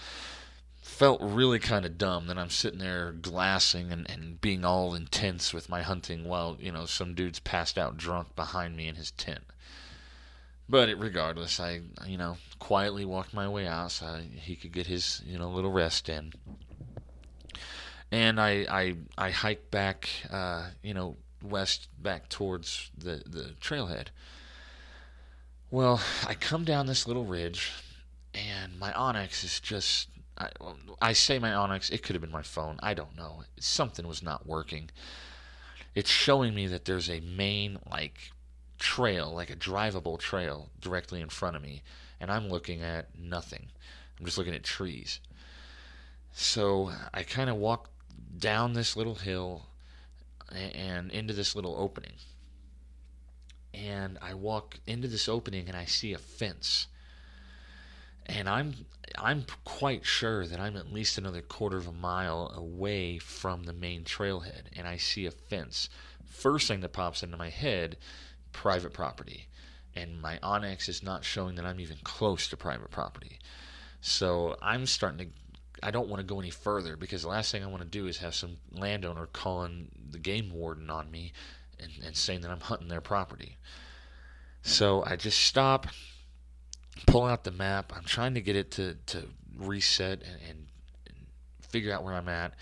felt really kind of dumb that I'm sitting there glassing and, and being all intense with my hunting while, you know, some dude's passed out drunk behind me in his tent. But it, regardless, I you know quietly walked my way out so he could get his you know little rest in. And I I I hiked back uh, you know west back towards the the trailhead. Well, I come down this little ridge, and my onX is just. I, I say my onX, it could have been my phone. I don't know. Something was not working. It's showing me that there's a main, like, trail, like a drivable trail, directly in front of me, and I'm looking at nothing. I'm just looking at trees. So I kind of walk down this little hill and into this little opening. And I walk into this opening and I see a fence. And I'm I'm quite sure that I'm at least another quarter of a mile away from the main trailhead and I see a fence. First thing that pops into my head private property. And my onX is not showing that I'm even close to private property. So I'm starting to. I don't want to go any further because the last thing I want to do is have some landowner calling the game warden on me and, and saying that I'm hunting their property. So I just stop, pull out the map. I'm trying to get it to, to reset and, and figure out where I'm at.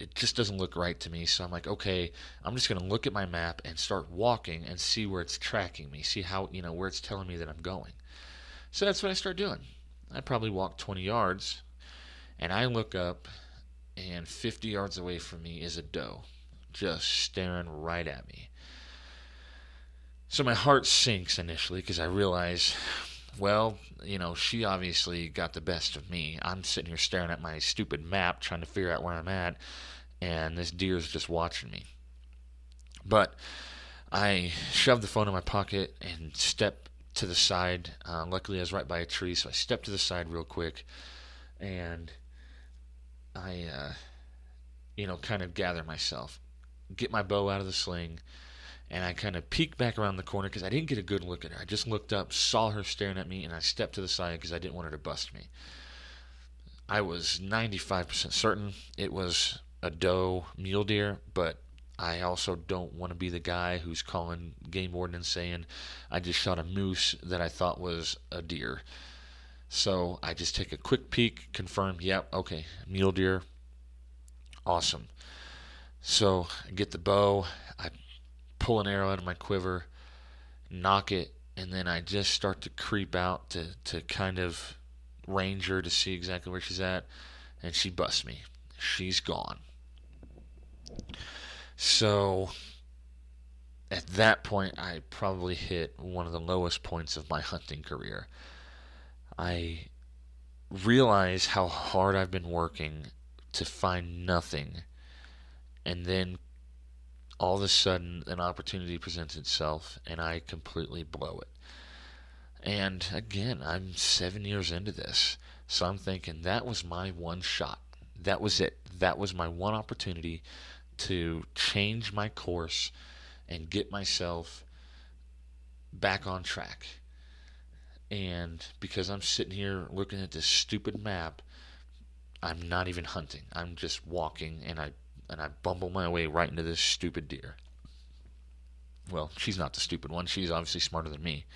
It just doesn't look right to me. So I'm like, okay, I'm just going to look at my map and start walking and see where it's tracking me, see how, you know, where it's telling me that I'm going. So that's what I start doing. I probably walk 20 yards and I look up and 50 yards away from me is a doe just staring right at me. So my heart sinks initially because I realize, well, you know, she obviously got the best of me. I'm sitting here staring at my stupid map trying to figure out where I'm at, and this deer is just watching me. But I shoved the phone in my pocket and step to the side. Uh, luckily, I was right by a tree, so I stepped to the side real quick, and I, uh, you know, kind of gather myself, get my bow out of the sling, and I kind of peeked back around the corner because I didn't get a good look at her. I just looked up, saw her staring at me, and I stepped to the side because I didn't want her to bust me. I was 95% certain it was a doe mule deer, but I also don't want to be the guy who's calling game warden and saying I just shot a moose that I thought was a deer. So I just take a quick peek, confirm, yep, okay, mule deer, awesome. So I get the bow, I pull an arrow out of my quiver, nock it, and then I just start to creep out to, to kind of range her to see exactly where she's at, and she busts me. She's gone. So at that point, I probably hit one of the lowest points of my hunting career. I realize how hard I've been working to find nothing, and then all of a sudden an opportunity presents itself, and I completely blow it. And again, I'm seven years into this, so I'm thinking that was my one shot. That was it. That was my one opportunity to change my course and get myself back on track. And because I'm sitting here looking at this stupid map, I'm not even hunting. I'm just walking and I and I bumble my way right into this stupid deer. Well, she's not the stupid one. She's obviously smarter than me.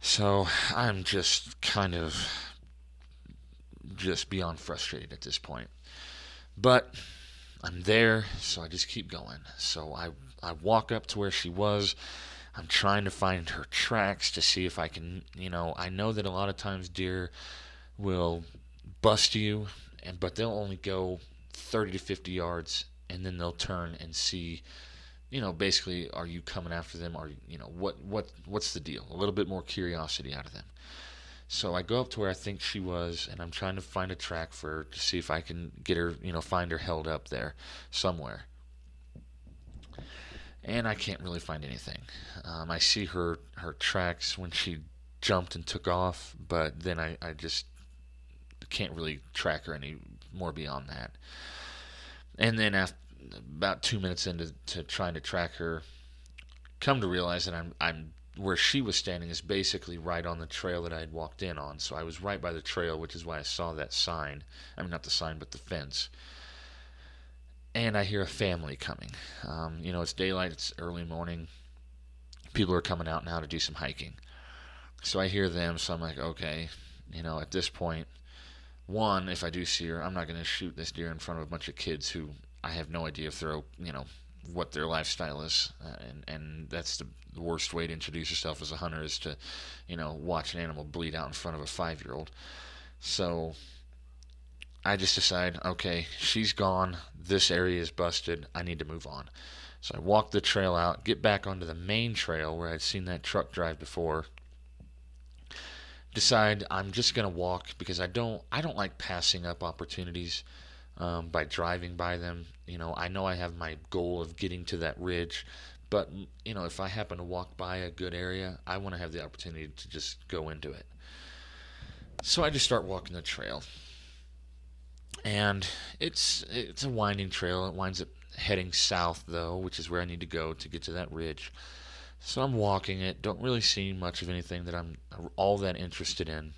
So I'm just kind of just beyond frustrated at this point. But I'm there, so I just keep going. So I I walk up to where she was. I'm trying to find her tracks to see if I can, you know, I know that a lot of times deer will bust you and but they'll only go 30 to 50 yards and then they'll turn and see you know basically are you coming after them or you know what what what's the deal a little bit more curiosity out of them so I go up to where I think she was, and I'm trying to find a track for her to see if I can get her, you know, find her held up there somewhere. And I can't really find anything. Um, I see her her tracks when she jumped and took off, but then I, I just can't really track her any more beyond that. And then after about two minutes into to trying to track her, come to realize that I'm I'm where she was standing is basically right on the trail that I had walked in on. So I was right by the trail, which is why I saw that sign. I mean, not the sign, but the fence. And I hear a family coming. Um, you know, it's daylight, it's early morning. people are coming out now to do some hiking. So I hear them, so I'm like, okay, you know, at this point, one, if I do see her, I'm not going to shoot this deer in front of a bunch of kids who I have no idea if they're, you know, what their lifestyle is, uh, and and that's the, worst way to introduce yourself as a hunter is to, you know, watch an animal bleed out in front of a five year old. So I just decide, okay, she's gone. This area is busted. I need to move on. So I walk the trail out, get back onto the main trail where I'd seen that truck drive before. Decide I'm just gonna walk because I don't I don't like passing up opportunities um, by driving by them. You know, I know I have my goal of getting to that ridge, but you know, if I happen to walk by a good area, I want to have the opportunity to just go into it. So I just start walking the trail, and it's it's a winding trail. It winds up heading south though, which is where I need to go to get to that ridge. So I'm walking it. Don't really see much of anything that I'm all that interested in.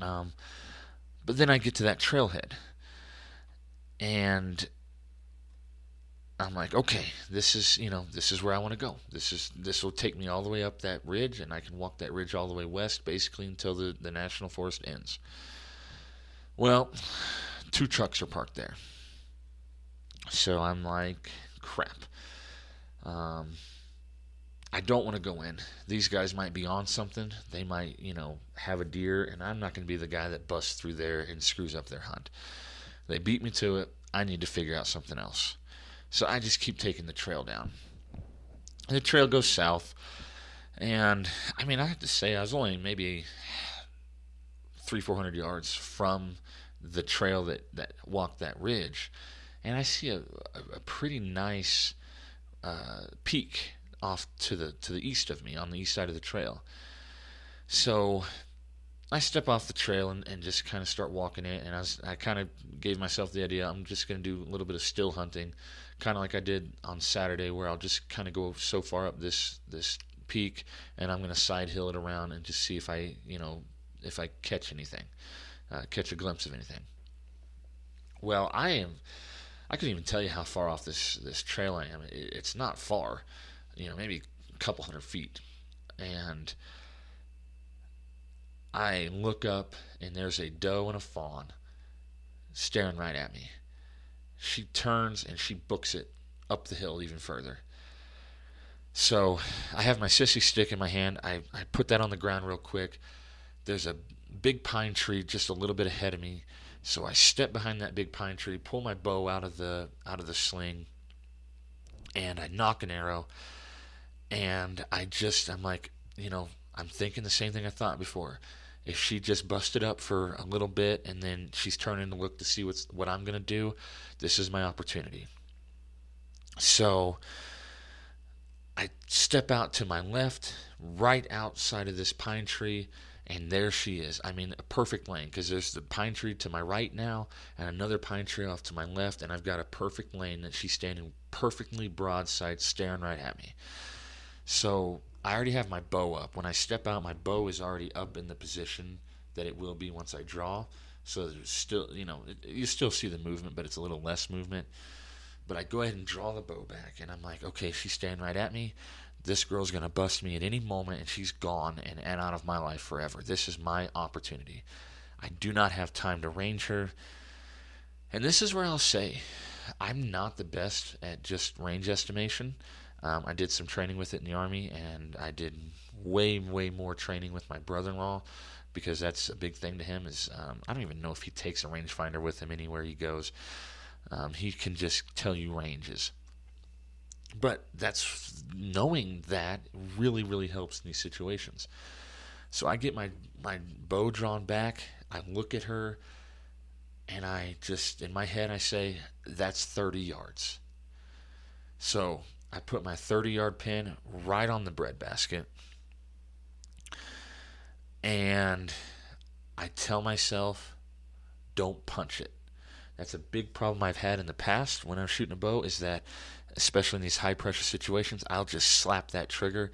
Um, but then I get to that trailhead and I'm like, okay, this is you know this is where I want to go. This is this will take me all the way up that ridge, and I can walk that ridge all the way west, basically until the the national forest ends. Well, two trucks are parked there, so I'm like, crap. Um, I don't want to go in. These guys might be on something. They might, you know, have a deer, and I'm not going to be the guy that busts through there and screws up their hunt. They beat me to it. I need to figure out something else. So I just keep taking the trail down. And the trail goes south. And I mean, I have to say, I was only maybe three, four hundred yards from the trail that, that walked that ridge. And I see a, a, a pretty nice uh, peak off to the to the east of me on the east side of the trail. So I step off the trail and, and just kind of start walking it. And I, was, I kind of gave myself the idea I'm just going to do a little bit of still hunting, kind of like I did on Saturday, where I'll just kind of go so far up this this peak, and I'm going to side hill it around and just see if I you know if I catch anything, uh, catch a glimpse of anything. Well, I am. I couldn't even tell you how far off this this trail I am. It, it's not far, you know, maybe a couple hundred feet, and I look up and there's a doe and a fawn staring right at me. She turns and she books it up the hill even further. So I have my sissy stick in my hand. I, I put that on the ground real quick. There's a big pine tree just a little bit ahead of me. So I step behind that big pine tree, pull my bow out of the out of the sling, and I nock an arrow. And I just I'm like, you know, I'm thinking the same thing I thought before if she just busted up for a little bit and then she's turning to look to see what's what I'm gonna do, this is my opportunity. So I step out to my left, right outside of this pine tree, and there she is. I mean, a perfect lane because there's the pine tree to my right now and another pine tree off to my left, and I've got a perfect lane that she's standing perfectly broadside, staring right at me. So I already have my bow up. When I step out, my bow is already up in the position that it will be once I draw. So there's still, you know, you still see the movement, but it's a little less movement. But I go ahead and draw the bow back, and I'm like, okay, she's standing right at me. This girl's to bust me at any moment, and she's gone and, and out of my life forever. This is my opportunity. I do not have time to range her. And this is where I'll say I'm not the best at just range estimation. Um, I did some training with it in the army, and I did way, way more training with my brother-in-law because that's a big thing to him. Is um, I don't even know if he takes a rangefinder with him anywhere he goes. Um, he can just tell you ranges. But that's knowing that really, really helps in these situations. So I get my my bow drawn back. I look at her, and I just in my head I say, "That's 30 yards." So I put my 30 yard pin right on the breadbasket. And I tell myself, don't punch it. That's a big problem I've had in the past when I'm shooting a bow is that, especially in these high pressure situations, I'll just slap that trigger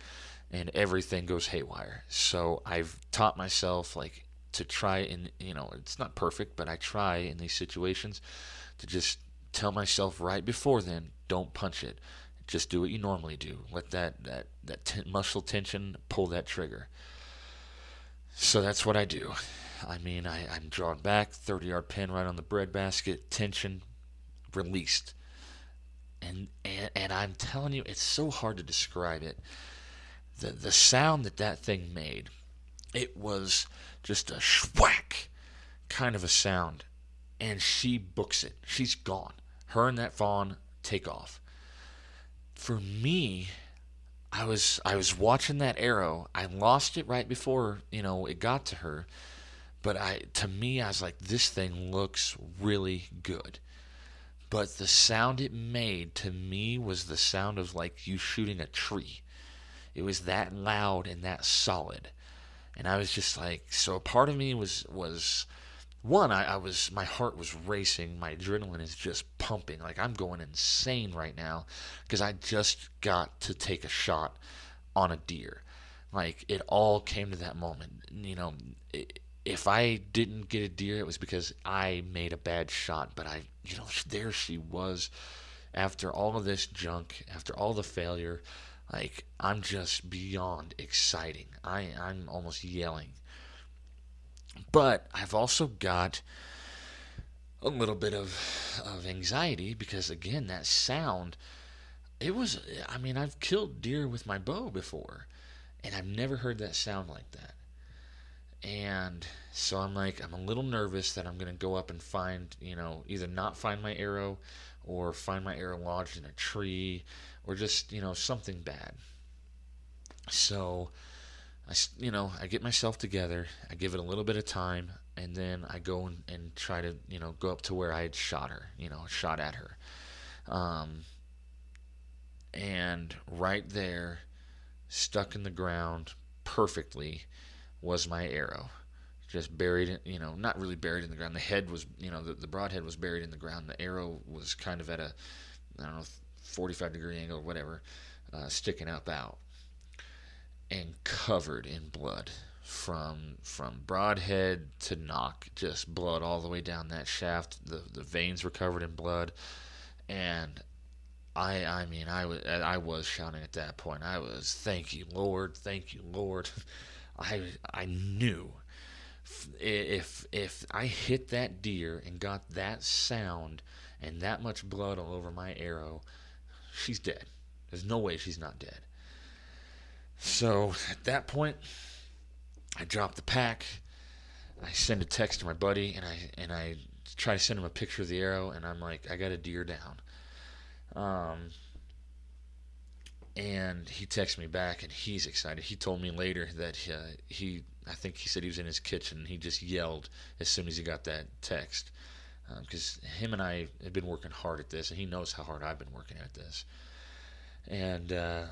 and everything goes haywire. So I've taught myself, like, to try and, you know, it's not perfect, but I try in these situations to just tell myself right before then, don't punch it Just do what you normally do. Let that that that t- muscle tension pull that trigger. So that's what I do. I mean, I, I'm drawn back, 30 yard pin right on the breadbasket, tension released. And, and and I'm telling you, it's so hard to describe it. The the sound that that thing made, it was just a schwack kind of a sound, and she books it. She's gone. Her and that fawn take off. For me, I was I was watching that arrow. I lost it right before you know it got to her, but I to me I was like, this thing looks really good. But the sound it made to me was the sound of like you shooting a tree. It was that loud and that solid, and I was just like, so a part of me was was one I, I, was my heart was racing. My adrenaline is just pumping. Like i'm going insane right now because i just got to take a shot on a deer. Like it all came to that moment. You know if i didn't get a deer it was because i made a bad shot. But i you know there she was. After all of this junk after all the failure like i'm just beyond exciting. I i'm almost yelling but I've also got a little bit of of anxiety because again that sound it was I mean I've killed deer with my bow before and I've never heard that sound like that. And so I'm like I'm a little nervous that I'm going to go up and find, you know, either not find my arrow or find my arrow lodged in a tree or just, you know, something bad. So I, you know, I get myself together, I give it a little bit of time, and then I go and, and try to, you know, go up to where I had shot her, you know, shot at her. Um, and right there, stuck in the ground perfectly, was my arrow. Just buried, in, you know, not really buried in the ground. The head was, you know, the, the broadhead was buried in the ground. The arrow was kind of at a, I don't know, 45 degree angle or whatever, uh, sticking up out and covered in blood from from broadhead to nock just blood all the way down that shaft. The the vanes were covered in blood. And I I mean I was I was shouting at that point. I was thank you Lord. Thank you Lord. I I knew if if I hit that deer and got that sound and that much blood all over my arrow she's dead. There's no way she's not dead so at that point, I drop the pack. I send a text to my buddy, and I and I try to send him a picture of the arrow, and I'm like, I got a deer down. Um, and he texts me back, and he's excited. He told me later that uh, he, I think he said he was in his kitchen. He just yelled as soon as he got that text, because um, him and I have been working hard at this, and he knows how hard I've been working at this. And uh,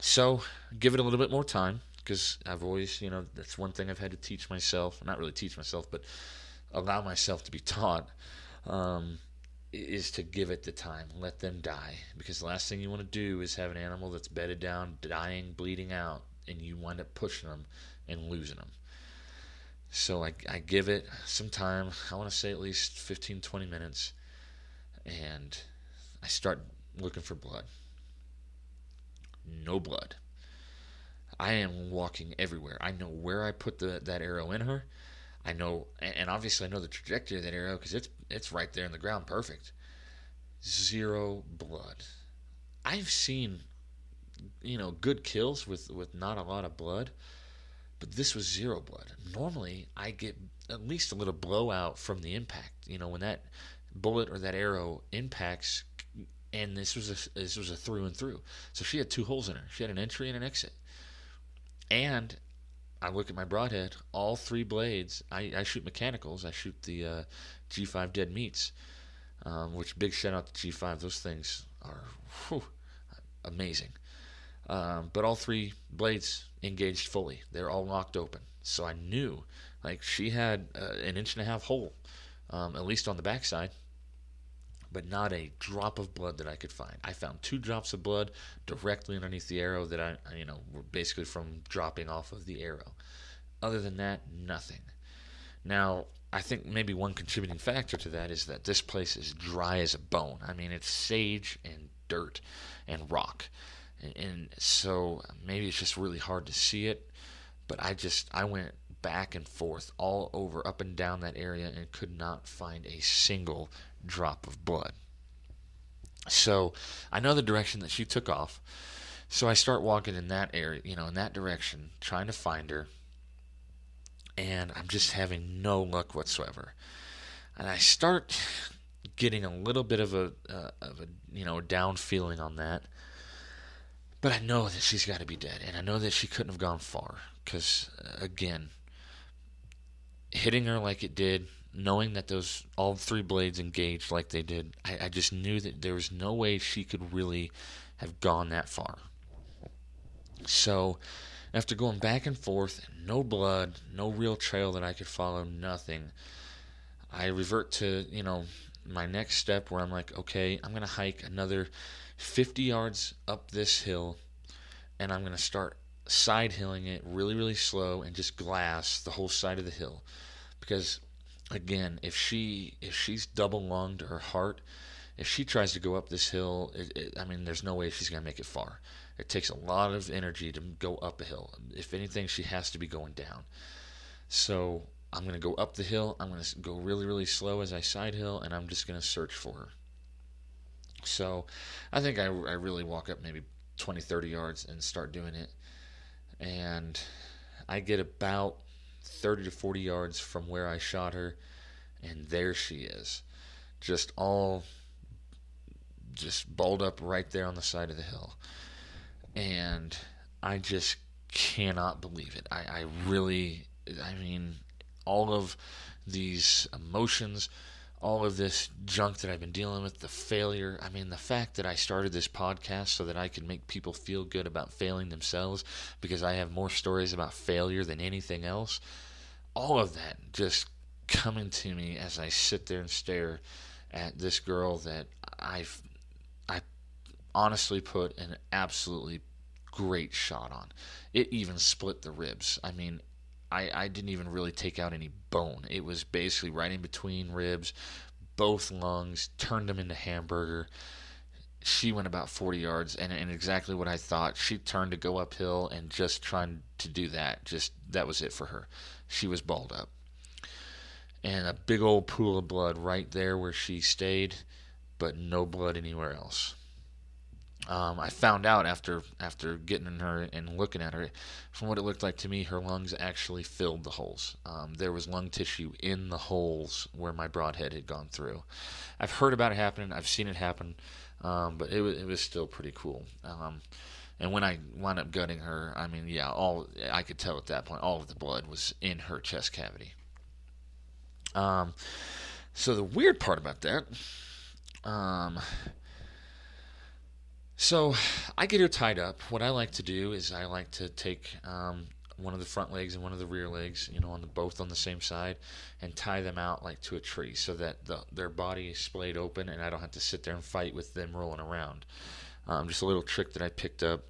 so give it a little bit more time because I've always, you know, that's one thing I've had to teach myself. Not really teach myself, but allow myself to be taught. Um, is to give it the time, let them die. Because the last thing you want to do is have an animal that's bedded down, dying, bleeding out, and you wind up pushing them and losing them. So I, I give it some time. I want to say at least 15, 20 minutes. And I start looking for blood no blood. I am walking everywhere. I know where I put the, that arrow in her. I know, and obviously I know the trajectory of that arrow because it's it's right there in the ground, perfect. Zero blood. I've seen, you know, good kills with with not a lot of blood, but this was zero blood. Normally, I get at least a little blowout from the impact. You know, when that bullet or that arrow impacts and this was a this was a through and through. So she had two holes in her. She had an entry and an exit. And I look at my broadhead. All three blades. I, I shoot mechanicals. I shoot the uh, G5 dead meats. Um, which big shout out to G5. Those things are whew, amazing. Um, but all three blades engaged fully. They're all locked open. So I knew, like she had uh, an inch and a half hole, um, at least on the backside but not a drop of blood that I could find. I found two drops of blood directly underneath the arrow that I, you know, were basically from dropping off of the arrow. Other than that, nothing. Now, I think maybe one contributing factor to that is that this place is dry as a bone. I mean, it's sage and dirt and rock. And, so maybe it's just really hard to see it, but I just I went back and forth all over up and down that area and could not find a single drop of blood. So I know the direction that she took off. So I start walking in that area, you know, in that direction, trying to find her. And I'm just having no luck whatsoever. And I start getting a little bit of a, uh, of a you know, down feeling on that. But I know that she's got to be dead. And I know that she couldn't have gone far. Because, uh, again, hitting her like it did, knowing that those all three blades engaged like they did, I, I just knew that there was no way she could really have gone that far. So, after going back and forth, no blood, no real trail that I could follow, nothing, I revert to, you know, my next step where I'm like, okay, I'm going to hike another 50 yards up this hill and I'm going to start side hilling it really, really slow and just glass the whole side of the hill. Because again, if she if she's double lunged her heart, if she tries to go up this hill, it, it, I mean, there's no way she's gonna make it far. It takes a lot of energy to go up a hill. If anything, she has to be going down. So I'm gonna go up the hill. I'm gonna go really, really slow as I side hill, and I'm just gonna search for her. So I think I, I really walk up maybe 20, 30 yards and start doing it. And I get about 30 to 40 yards from where I shot her, and there she is. Just all just balled up right there on the side of the hill. And I just cannot believe it. I, I really, I mean, all of these emotions, all of this junk that I've been dealing with, the failure. I mean, the fact that I started this podcast so that I could make people feel good about failing themselves because I have more stories about failure than anything else. All of that just coming to me as I sit there and stare at this girl that I've I honestly put an absolutely great shot on. It even split the ribs. I mean, I, I didn't even really take out any bone. It was basically right in between ribs, both lungs, turned them into hamburger. She went about 40 yards, and, and exactly what I thought. She turned to go uphill, and just trying to do that, just that was it for her. She was balled up. And a big old pool of blood right there where she stayed, but no blood anywhere else. Um, I found out after after getting in her and looking at her, from what it looked like to me, her lungs actually filled the holes. Um, there was lung tissue in the holes where my broadhead had gone through. I've heard about it happening. I've seen it happen, um, but it was it was still pretty cool. Um, and when I wound up gutting her, I mean, yeah, all I could tell at that point, all of the blood was in her chest cavity. Um, so the weird part about that, um, so I get her tied up. What I like to do is I like to take um, one of the front legs and one of the rear legs, you know, on the both on the same side, and tie them out like to a tree, so that the, their body is splayed open, and I don't have to sit there and fight with them rolling around. Um, just a little trick that I picked up.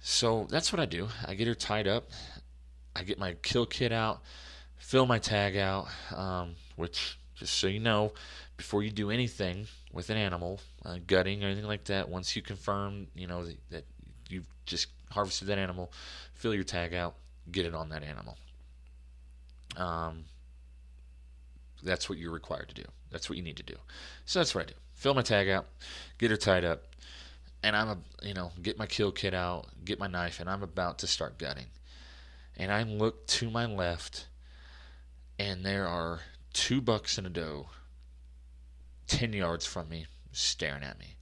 So that's what I do. I get her tied up. I get my kill kit out, fill my tag out, um, which just so you know, before you do anything with an animal, uh, gutting or anything like that, once you confirm, you know, that, you've just harvested that animal, fill your tag out, get it on that animal. Um, that's what you're required to do. That's what you need to do. So that's what I do. Fill my tag out, get her tied up, and I'm a you know get my kill kit out, get my knife, and I'm about to start gutting. And I look to my left, and there are two bucks and a doe 10 yards from me staring at me.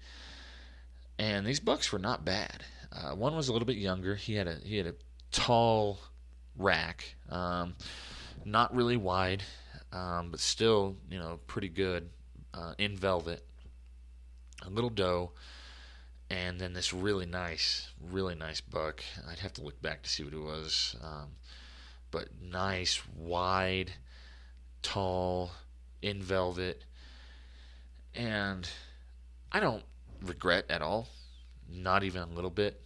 And these bucks were not bad. Uh, one was a little bit younger. He had a he had a tall rack um, not really wide um, but still you know pretty good uh, in velvet a little doe and then this really nice really nice buck. I'd have to look back to see what it was um, but nice wide tall, in velvet, and I don't regret at all, not even a little bit,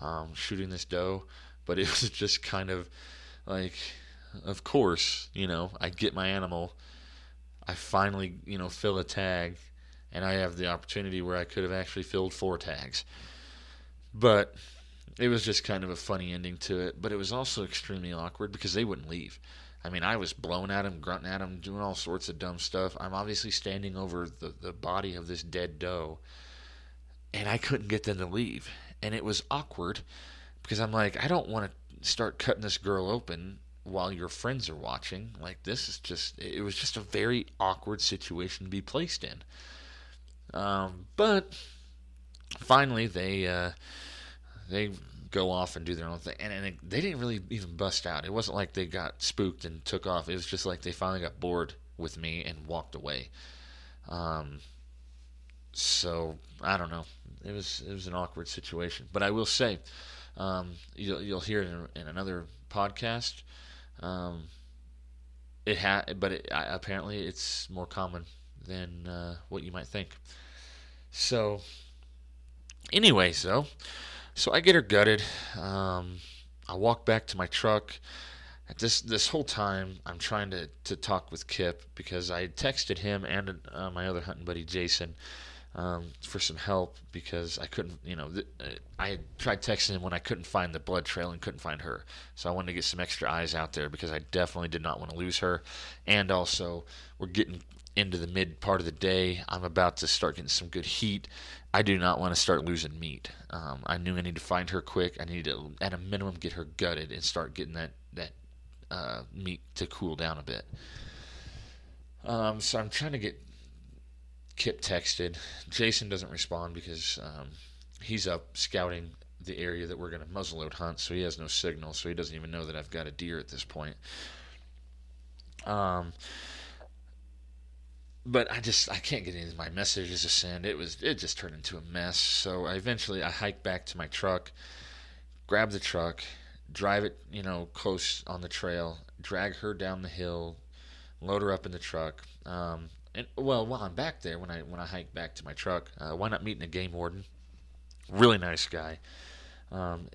um, shooting this doe. But it was just kind of like, of course, you know, I get my animal, I finally, you know, fill a tag, and I have the opportunity where I could have actually filled four tags. But it was just kind of a funny ending to it. But it was also extremely awkward because they wouldn't leave. I mean, I was blowing at him, grunting at him, doing all sorts of dumb stuff. I'm obviously standing over the, the body of this dead doe, and I couldn't get them to leave. And it was awkward because I'm like, I don't want to start cutting this girl open while your friends are watching. Like, this is just, it was just a very awkward situation to be placed in. Um, but finally, they, uh, they go off and do their own thing. And, and it, they didn't really even bust out. It wasn't like they got spooked and took off. It was just like they finally got bored with me and walked away. Um, so I don't know. It was it was an awkward situation. But I will say, um, you'll you'll hear it in, in another podcast. Um, it had, but it, apparently it's more common than uh, what you might think. So, anyway, so so I get her gutted. Um, I walk back to my truck. This this whole time, I'm trying to, to talk with Kip because I texted him and uh, my other hunting buddy Jason um, for some help because I couldn't, you know, th- uh, I tried texting him when I couldn't find the blood trail and couldn't find her. So I wanted to get some extra eyes out there because I definitely did not want to lose her. And also, we're getting into the mid part of the day. I'm about to start getting some good heat. I do not want to start losing meat. Um, I knew I need to find her quick. I need to, at a minimum, get her gutted and start getting that that uh, meat to cool down a bit. Um, so I'm trying to get Kip texted. Jason doesn't respond because um, he's up scouting the area that we're going to muzzleload hunt, so he has no signal, so he doesn't even know that I've got a deer at this point. Um, but I just I can't get any of my messages to send. It was it just turned into a mess. So I eventually I hiked back to my truck, grab the truck, drive it you know close on the trail, drag her down the hill, load her up in the truck. Um, and well, while I'm back there, when I when I hike back to my truck, uh, why not meeting a game warden? Really nice guy. Um,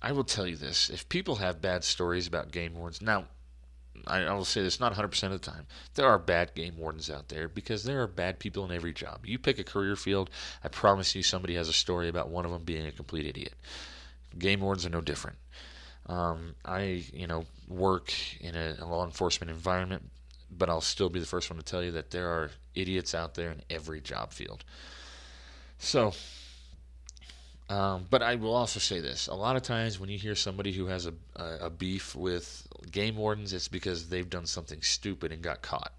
I will tell you this: if people have bad stories about game wardens, now I, I will say this not 100% of the time. There are bad game wardens out there because there are bad people in every job. You pick a career field, I promise you somebody has a story about one of them being a complete idiot. Game wardens are no different. Um, I, you know, work in a, a law enforcement environment, but I'll still be the first one to tell you that there are idiots out there in every job field. So, um, but I will also say this: a lot of times when you hear somebody who has a, a, a, beef with game wardens, it's because they've done something stupid and got caught.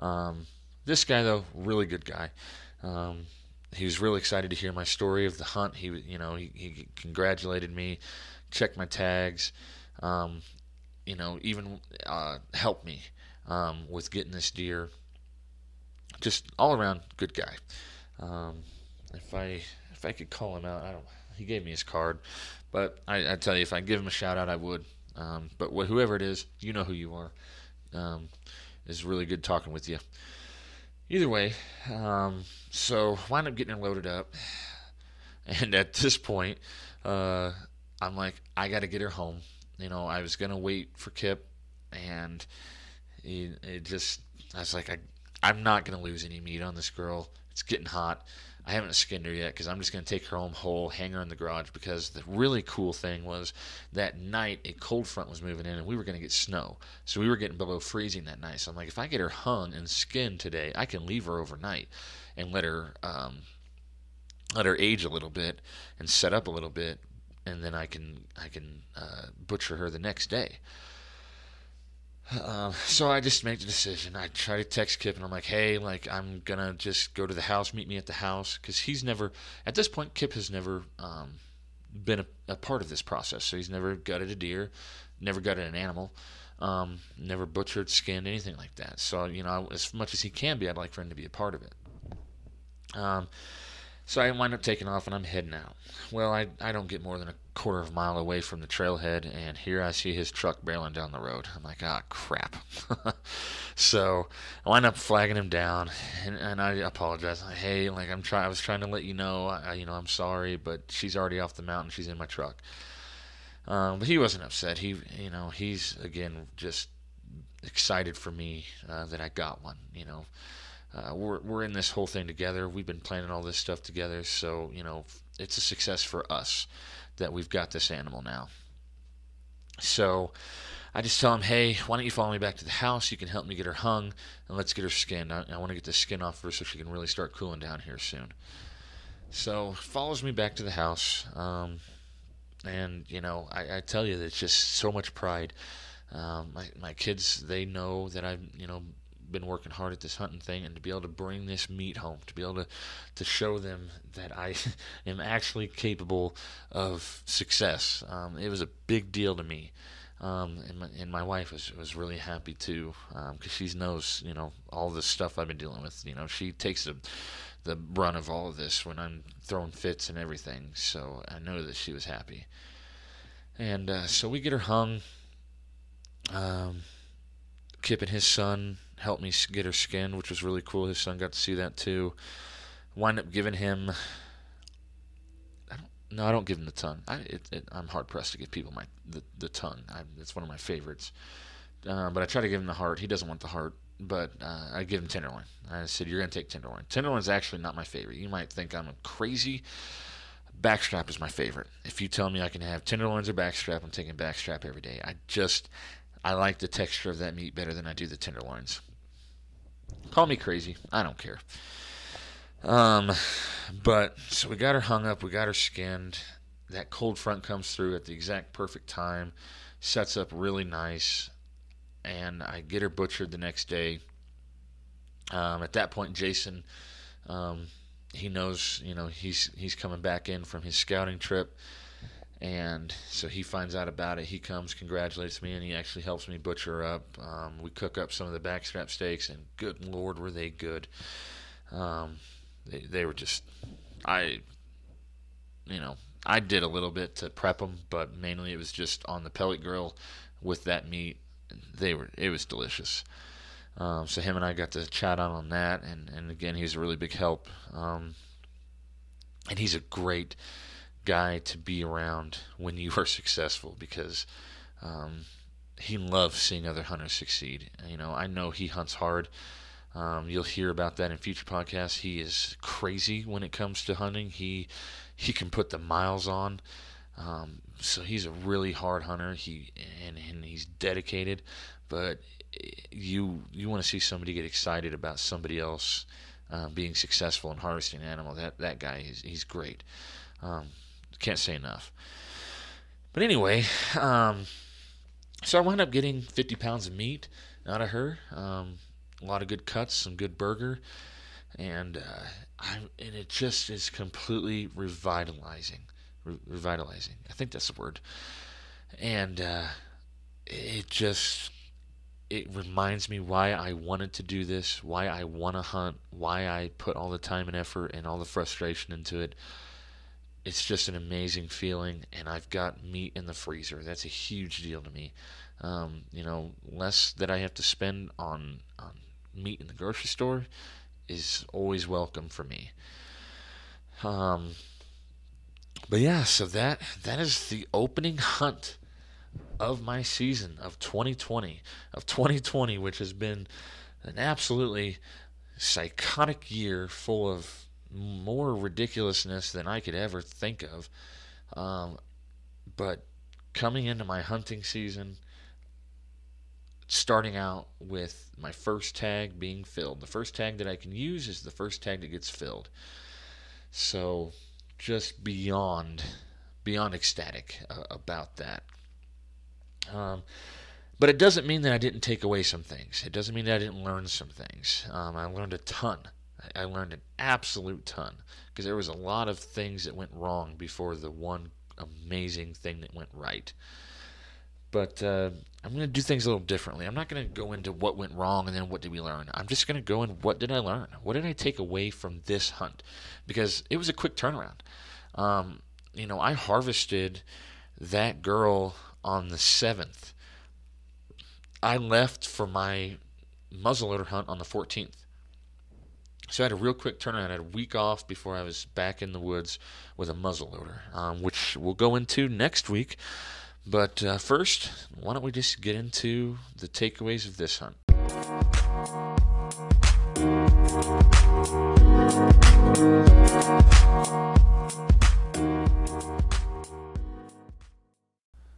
Um, this guy, though, really good guy. Um, he was really excited to hear my story of the hunt. He, you know, he, he congratulated me, checked my tags, um, you know, even uh, helped me um, with getting this deer. Just all around good guy. Um, if I if I could call him out, I don't. He gave me his card, but I, I tell you, if I give him a shout out, I would. Um, but wh- whoever it is, you know who you are. Um, it's really good talking with you. Either way, um, so wind up getting her loaded up, and at this point, uh, I'm like, I got to get her home. You know, I was gonna wait for Kip, and it, it just, I was like, I, I'm not gonna lose any meat on this girl. It's getting hot. I haven't skinned her yet because I'm just going to take her home whole, hang her in the garage. Because the really cool thing was that night a cold front was moving in and we were going to get snow. So we were getting below freezing that night. So I'm like, if I get her hung and skinned today, I can leave her overnight and let her um, let her age a little bit and set up a little bit, and then I can I can uh, butcher her the next day. Um, so I just make the decision. I try to text Kip and I'm like, hey, like I'm gonna just go to the house, meet me at the house, because he's never at this point. Kip has never um, been a, a, part of this process, so he's never gutted a deer, never gutted an animal, um, never butchered, skinned, anything like that. So you know, as much as he can be, I'd like for him to be a part of it. Um, so I wind up taking off and I'm heading out. Well, I, I don't get more than a quarter of a mile away from the trailhead, and here I see his truck barreling down the road. I'm like, ah, crap. so I wind up flagging him down, and, and I apologize. Like, hey, like I'm trying, I was trying to let you know, I, you know, I'm sorry, but she's already off the mountain. She's in my truck. Um, but he wasn't upset. He, you know, he's again just excited for me uh, that I got one. You know, uh, we're we're in this whole thing together. We've been planning all this stuff together, so you know it's a success for us that we've got this animal now. So I just tell him, hey, why don't you follow me back to the house? You can help me get her hung, and let's get her skinned. I, I want to get the skin off her so she can really start cooling down here soon. So follows me back to the house, um, and you know, I, I tell you, it's just so much pride. Um, my my kids, they know that I've you know been working hard at this hunting thing, and to be able to bring this meat home, to be able to to show them that I am actually capable of success, um, it was a big deal to me. Um, and, my, and my wife was, was really happy too because um, she knows you know all the stuff I've been dealing with. You know she takes the the brunt of all of this when I'm throwing fits and everything. So I know that she was happy. And uh, so we get her hung. Um, Kip and his son helped me get her skinned, which was really cool. His son got to see that too. Wind up giving him. I don't, no, I don't give him the tongue. I, I'm hard pressed to give people my the, the tongue. I, it's one of my favorites. Uh, but I try to give him the heart. He doesn't want the heart, but uh, I give him tenderloin. I said, "You're gonna take tenderloin." Tenderloin's actually not my favorite. You might think I'm crazy. Backstrap is my favorite. If you tell me I can have tenderloins or backstrap, I'm taking backstrap every day. I just I like the texture of that meat better than I do the tenderloins. Call me crazy. I don't care. Um, but so we got her hung up, we got her skinned. That cold front comes through at the exact perfect time, sets up really nice, and I get her butchered the next day. Um, at that point, Jason, um, he knows, you know, he's he's coming back in from his scouting trip, and so he finds out about it. He comes, congratulates me, and he actually helps me butcher up. Um, we cook up some of the backstrap steaks, and good lord, were they good! Um, they, they were just, I, you know, I did a little bit to prep them, but mainly it was just on the pellet grill with that meat. They were, it was delicious. Um, so him and I got to chat on on that, and and again, he's a really big help. Um, and he's a great guy to be around when you are successful because um, he loves seeing other hunters succeed. You know, I know he hunts hard. Um, you'll hear about that in future podcasts. He is crazy when it comes to hunting. He he can put the miles on. Um, so he's a really hard hunter. He and, and he's dedicated. But you you want to see somebody get excited about somebody else uh, being successful in harvesting an animal. That that guy he's he's great. Um, can't say enough. But anyway, um, so I wound up getting 50 pounds of meat out of her. Um, a lot of good cuts, some good burger, and uh, I and it just is completely revitalizing, Re- revitalizing. I think that's the word, and uh, it just it reminds me why I wanted to do this, why I want to hunt, why I put all the time and effort and all the frustration into it. It's just an amazing feeling, and I've got meat in the freezer. That's a huge deal to me. Um, you know, less that I have to spend on on meat in the grocery store is always welcome for me. Um, but yeah, so that that is the opening hunt of my season of 2020 of 2020, which has been an absolutely psychotic year full of more ridiculousness than I could ever think of. Um, but coming into my hunting season, starting out with my first tag being filled. The first tag that I can use is the first tag that gets filled. So just beyond beyond ecstatic uh, about that. Um, but it doesn't mean that I didn't take away some things. It doesn't mean that I didn't learn some things. Um, I learned a ton. I, learned an absolute ton because there was a lot of things that went wrong before the one amazing thing that went right. But uh, I'm going to do things a little differently. I'm not going to go into what went wrong and then what did we learn. I'm just going to go in what did I learn? What did I take away from this hunt? Because it was a quick turnaround. Um, you know, I harvested that girl on the 7th. I left for my muzzleloader hunt on the 14th. So I had a real quick turnaround. I had a week off before I was back in the woods with a muzzleloader, um, which we'll go into next week. But uh, first, why don't we just get into the takeaways of this hunt?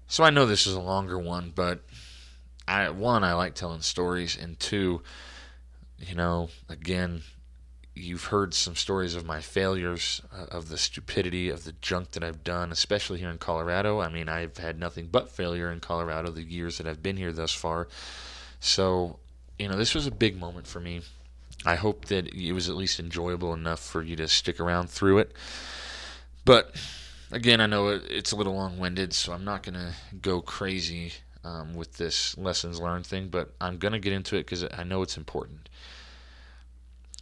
So I know this is a longer one, but I one I like telling stories, and two, you know, again, you've heard some stories of my failures, uh, of the stupidity, of the junk that I've done, especially here in Colorado. I mean, I've had nothing but failure in Colorado the years that I've been here thus far. So, you know, this was a big moment for me. I hope that it was at least enjoyable enough for you to stick around through it. But again, I know it's a little long winded, so I'm not going to go crazy um, with this lessons learned thing, but I'm going to get into it because I know it's important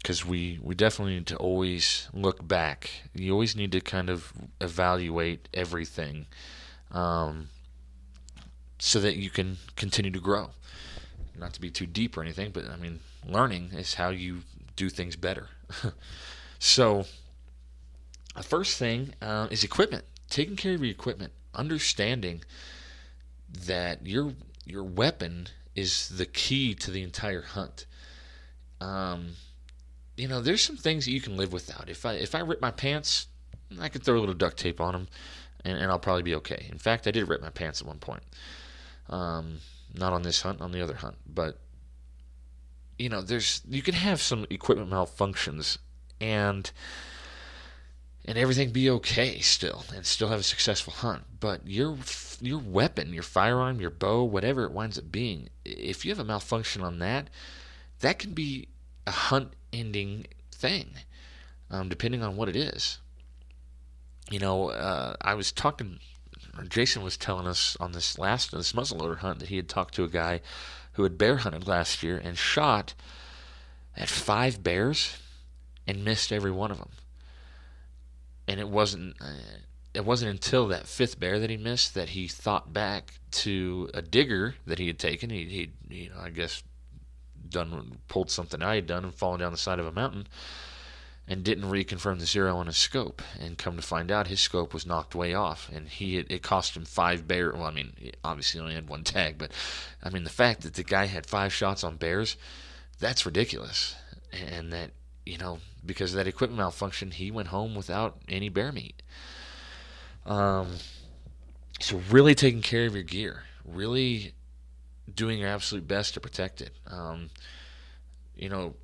because we we definitely need to always look back. You always need to kind of evaluate everything, um, so that you can continue to grow. Not to be too deep or anything, but I mean, learning is how you do things better. so, the first thing uh, is equipment. Taking care of your equipment, understanding that your your weapon is the key to the entire hunt. Um, you know, there's some things that you can live without. If I if I rip my pants, I could throw a little duct tape on them, and, and I'll probably be okay. In fact, I did rip my pants at one point. Um, not on this hunt, on the other hunt, but you know, there's you can have some equipment malfunctions, and and everything be okay still, and still have a successful hunt. But your your weapon, your firearm, your bow, whatever it winds up being, if you have a malfunction on that, that can be a hunt ending thing, um, depending on what it is. You know, uh, I was talking, Jason was telling us on this last this muzzleloader hunt that he had talked to a guy who had bear hunted last year and shot at five bears and missed every one of them. And it wasn't uh, it wasn't until that fifth bear that he missed that he thought back to a digger that he had taken. He, he you know, I guess done pulled something I had done and fallen down the side of a mountain and didn't reconfirm the zero on his scope. And come to find out his scope was knocked way off. And he had, it cost him five bear well I mean obviously he only had one tag but I mean the fact that the guy had five shots on bears that's ridiculous. And that you know because of that equipment malfunction he went home without any bear meat. Um so really taking care of your gear really doing your absolute best to protect it. Um, you know,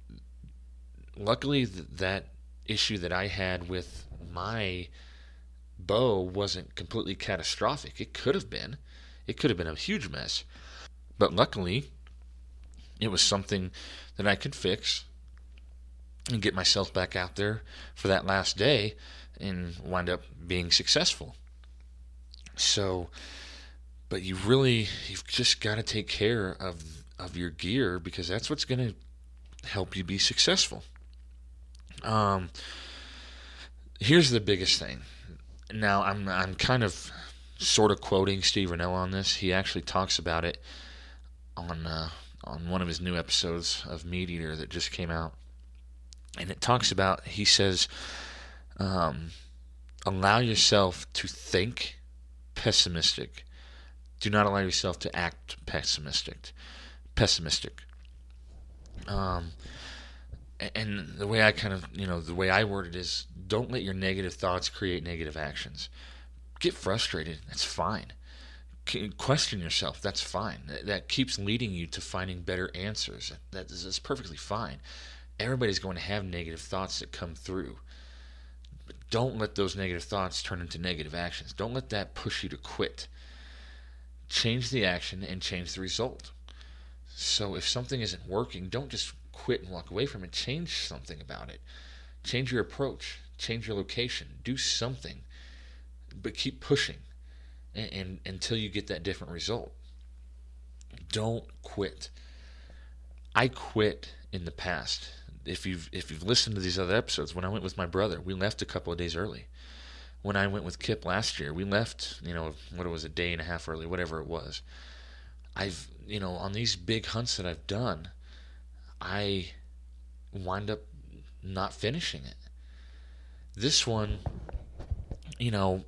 luckily th- that issue that I had with my bow wasn't completely catastrophic. It could have been. It could have been a huge mess. But luckily, it was something that I could fix and get myself back out there for that last day and wind up being successful. So, but you really you've just got to take care of of your gear because that's what's going to help you be successful. Um, here's the biggest thing. Now I'm I'm kind of sort of quoting Steve Rinella on this. He actually talks about it on uh, on one of his new episodes of MeatEater that just came out, and it talks about he says, um, allow yourself to think pessimistic do not allow yourself to act pessimistic. Pessimistic. Um, and the way I kind of, you know, the way I word it is don't let your negative thoughts create negative actions. Get frustrated. That's fine. Question yourself. That's fine. That keeps leading you to finding better answers. That is perfectly fine. Everybody's going to have negative thoughts that come through. But don't let those negative thoughts turn into negative actions. Don't let that push you to quit change the action and change the result. So if something isn't working, don't just quit and walk away from it. Change something about it. Change your approach. Change your location. Do something. But keep pushing and, and until you get that different result. Don't quit. I quit in the past. If you've if you've listened to these other episodes, when I went with my brother, we left a couple of days early when I went with Kip last year, we left, you know, what it was a day and a half early, whatever it was. I've, you know, on these big hunts that I've done, I wind up not finishing it. This one, you know,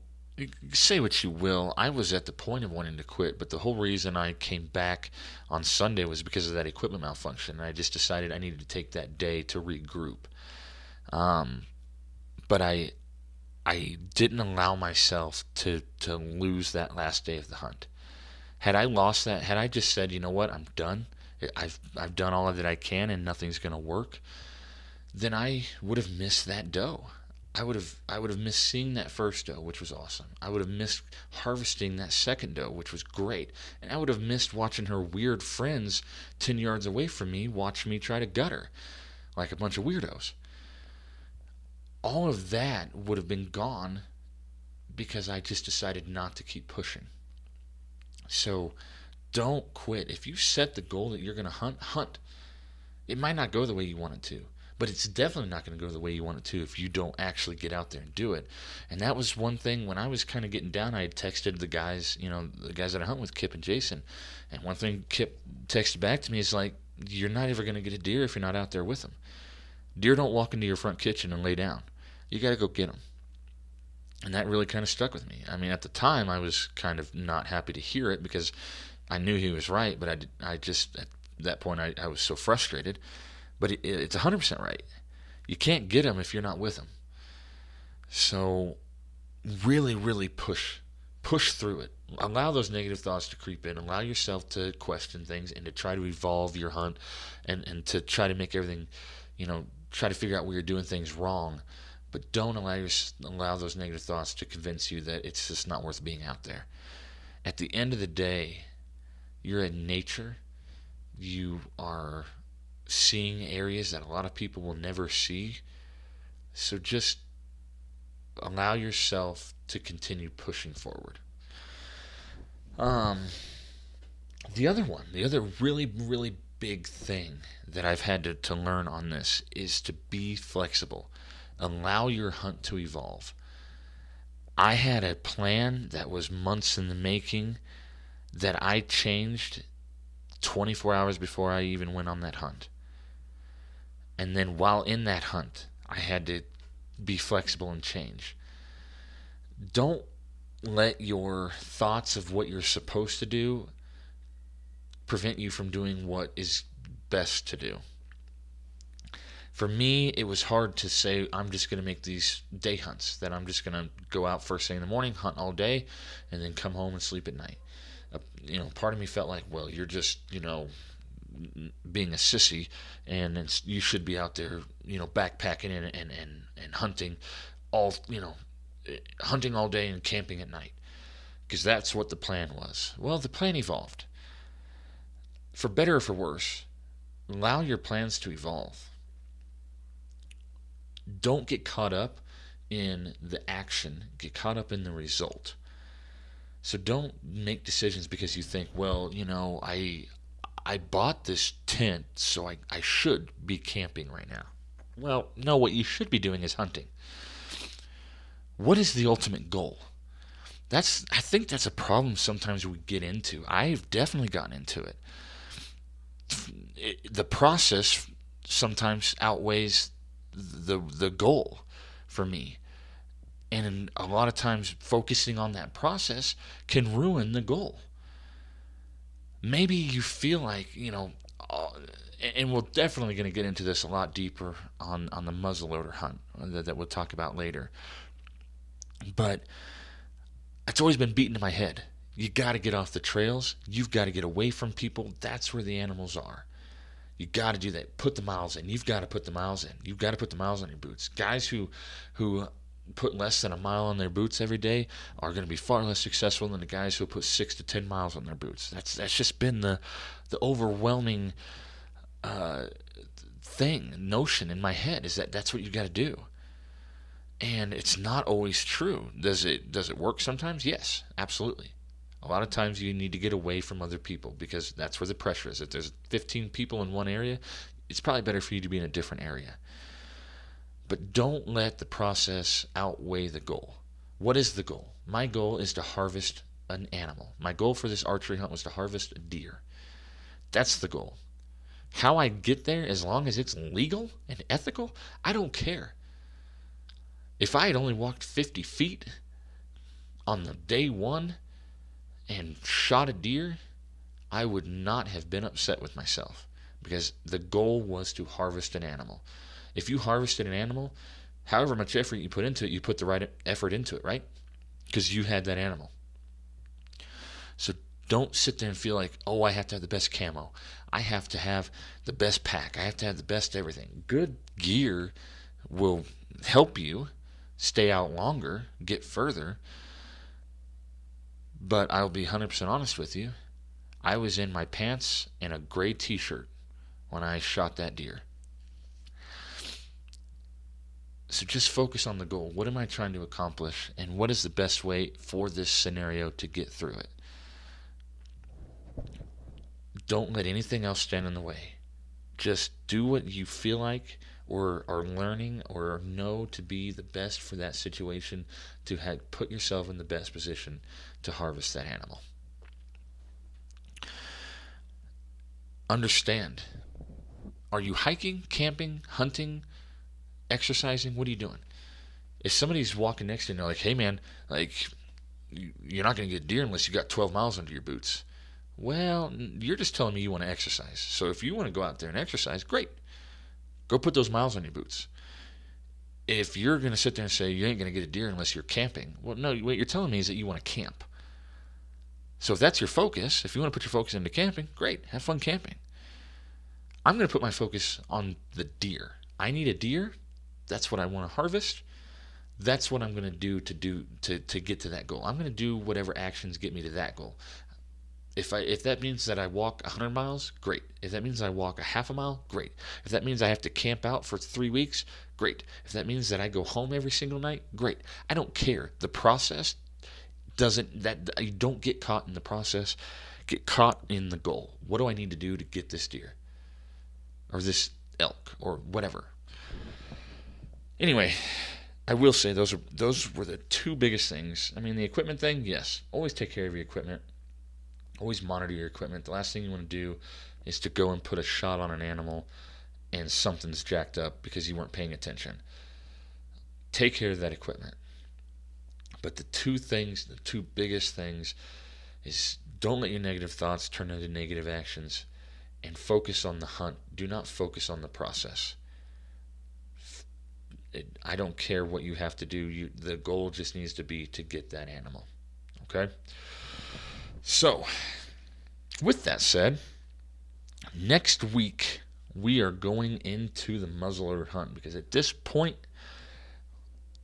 say what you will, I was at the point of wanting to quit, but the whole reason I came back on Sunday was because of that equipment malfunction. And I just decided I needed to take that day to regroup. Um, but I I didn't allow myself to to lose that last day of the hunt. Had I lost that, had I just said, you know what, I'm done, I've, I've done all that I can and nothing's to work, then I would have missed that doe. I would have I would have missed seeing that first doe, which was awesome. I would have missed harvesting that second doe, which was great. And I would have missed watching her weird friends 10 yards away from me watch me try to gut her like a bunch of weirdos. All of that would have been gone because I just decided not to keep pushing. So don't quit. If you set the goal that you're going to hunt, hunt. It might not go the way you want it to but it's definitely not going to go the way you want it to if you don't actually get out there and do it. And that was one thing when I was kind of getting down. I had texted the guys, you know, the guys that I hunt with, Kip and Jason, and one thing Kip texted back to me is like, "You're not ever going to get a deer if you're not out there with them. Deer don't walk into your front kitchen and lay down. You got to go get them." And that really kind of stuck with me. I mean, at the time, I was kind of not happy to hear it because I knew he was right, but I, I just at that point I, I was so frustrated but it, it's 100% right. You can't get them if you're not with them. So really, really push push through it. Allow those negative thoughts to creep in. Allow yourself to question things and to try to evolve your hunt and, and to try to make everything, you know, try to figure out where you're doing things wrong. But don't allow your, allow those negative thoughts to convince you that it's just not worth being out there. At the end of the day, you're in nature. You are seeing areas that a lot of people will never see. So just allow yourself to continue pushing forward. Um, the other one, the other really, really big thing that I've had to, to learn on this is to be flexible. Allow your hunt to evolve. I had a plan that was months in the making that I changed 24 hours before I even went on that hunt. And then while in that hunt, I had to be flexible and change. Don't let your thoughts of what you're supposed to do prevent you from doing what is best to do. For me, it was hard to say I'm just going to make these day hunts, that I'm just going to go out first thing in the morning, hunt all day, and then come home and sleep at night. Uh, you know, part of me felt like, well, you're just, you know, being a sissy, and you should be out there, you know, backpacking and, and, and, and hunting all, you know, hunting all day and camping at night. Because that's what the plan was. Well, the plan evolved. For better or for worse, allow your plans to evolve. Don't get caught up in the action, get caught up in the result. So don't make decisions because you think, well, you know, I I bought this tent, so I, I should be camping right now. Well, no, what you should be doing is hunting. What is the ultimate goal? That's I think that's a problem sometimes we get into. I've definitely gotten into it. it the process sometimes outweighs the the goal for me. And a lot of times focusing on that process can ruin the goal. Maybe you feel like you know uh, and we're definitely going to get into this a lot deeper on on the muzzleloader hunt that, that we'll talk about later. But it's always been beaten in my head. You got to get off the trails. You've got to get away from people. That's where the animals are you got to do that put the miles in you've got to put the miles in you've got to put the miles on your boots guys who who put less than a mile on their boots every day are going to be far less successful than the guys who put six to ten miles on their boots. That's that's just been the the overwhelming uh, thing notion in my head is that that's what you got to do, and it's not always true. Does it does it work sometimes? Yes, absolutely. A lot of times you need to get away from other people because that's where the pressure is. If there's 15 people in one area, it's probably better for you to be in a different area. But don't let the process outweigh the goal. What is the goal? My goal is to harvest an animal. My goal for this archery hunt was to harvest a deer. That's the goal. How I get there, as long as it's legal and ethical, I don't care. If I had only walked 50 feet on the day one and shot a deer, I would not have been upset with myself because the goal was to harvest an animal. If you harvested an animal, however much effort you put into it, you put the right effort into it, right? Because you had that animal. So Don't sit there and feel like, oh, I have to have the best camo. I have to have the best pack. I have to have the best everything. Good gear will help you stay out longer, get further. But I'll be 100% honest with you. I was in my pants and a gray t shirt when I shot that deer. So just focus on the goal. What am I trying to accomplish? And what is the best way for this scenario to get through it? Don't let anything else stand in the way. Just do what you feel like or are learning or know to be the best for that situation to have, put yourself in the best position to harvest that animal. Understand. Are you hiking, camping, hunting, exercising? What are you doing? If somebody's walking next to you and they're like, hey man, like, you're not going to get deer unless you got 12 miles under your boots. Well, you're just telling me you want to exercise. So if you want to go out there and exercise, great. Go put those miles on your boots. If you're going to sit there and say you ain't going to get a deer unless you're camping, well, no, what you're telling me is that you want to camp. So if that's your focus, if you want to put your focus into camping, great, have fun camping. I'm going to put my focus on the deer. I need a deer. That's what I want to harvest. That's what I'm going to do to do to to get to that goal. I'm going to do whatever actions get me to that goal. If I if that means that I walk 100 miles, great. If that means I walk a half a mile, great. If that means I have to camp out for 3 weeks, great. If that means that I go home every single night, great. I don't care. The process doesn't that you don't get caught in the process. Get caught in the goal. What do I need to do to get this deer? Or this elk or whatever. Anyway, I will say those are those were the two biggest things. I mean, the equipment thing, yes, always take care of your equipment. Always monitor your equipment. The last thing you want to do is to go and put a shot on an animal and something's jacked up because you weren't paying attention. Take care of that equipment. But the two things, the two biggest things, is don't let your negative thoughts turn into negative actions and focus on the hunt. Do not focus on the process. It, I don't care what you have to do. You, the goal just needs to be to get that animal. Okay? So, with that said, next week we are going into the muzzleloader hunt because at this point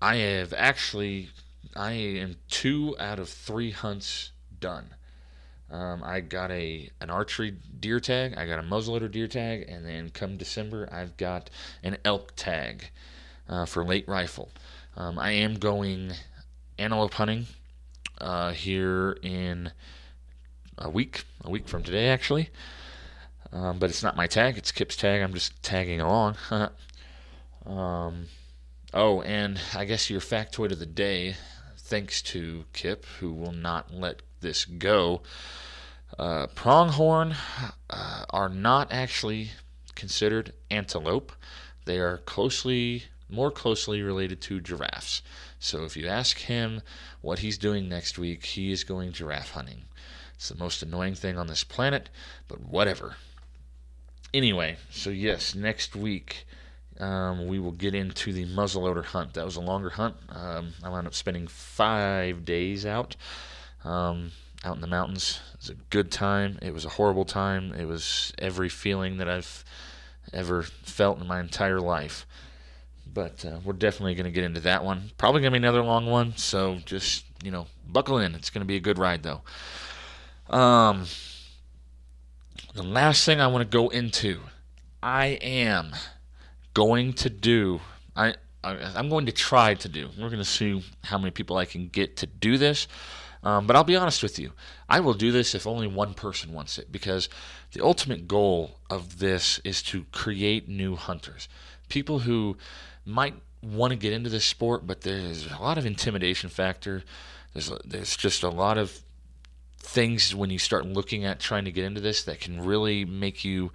I have actually I am two out of three hunts done. Um, I got a an archery deer tag, I got a muzzleloader deer tag, and then come December I've got an elk tag uh, for late rifle. Um, I am going antelope hunting uh, here in a week, a week from today, actually. Um, but it's not my tag; it's Kip's tag. I'm just tagging along. um, oh, and I guess your factoid of the day, thanks to Kip, who will not let this go. Uh, pronghorn uh, are not actually considered antelope. They are closely, more closely related to giraffes. So if you ask him what he's doing next week, he is going giraffe hunting. It's the most annoying thing on this planet, but whatever. Anyway, so yes, next week um, we will get into the muzzleloader hunt. That was a longer hunt. Um, I wound up spending five days out, um, out in the mountains. It was a good time. It was a horrible time. It was every feeling that I've ever felt in my entire life. But uh, we're definitely going to get into that one. Probably going to be another long one. So just, you know, buckle in. It's going to be a good ride, though. Um, the last thing I want to go into, I am going to do. I, I am going to try to do. We're going to see how many people I can get to do this. Um, but I'll be honest with you, I will do this if only one person wants it because the ultimate goal of this is to create new hunters. People who might want to get into this sport, but there's a lot of intimidation factor. There's there's just a lot of things when you start looking at trying to get into this that can really make you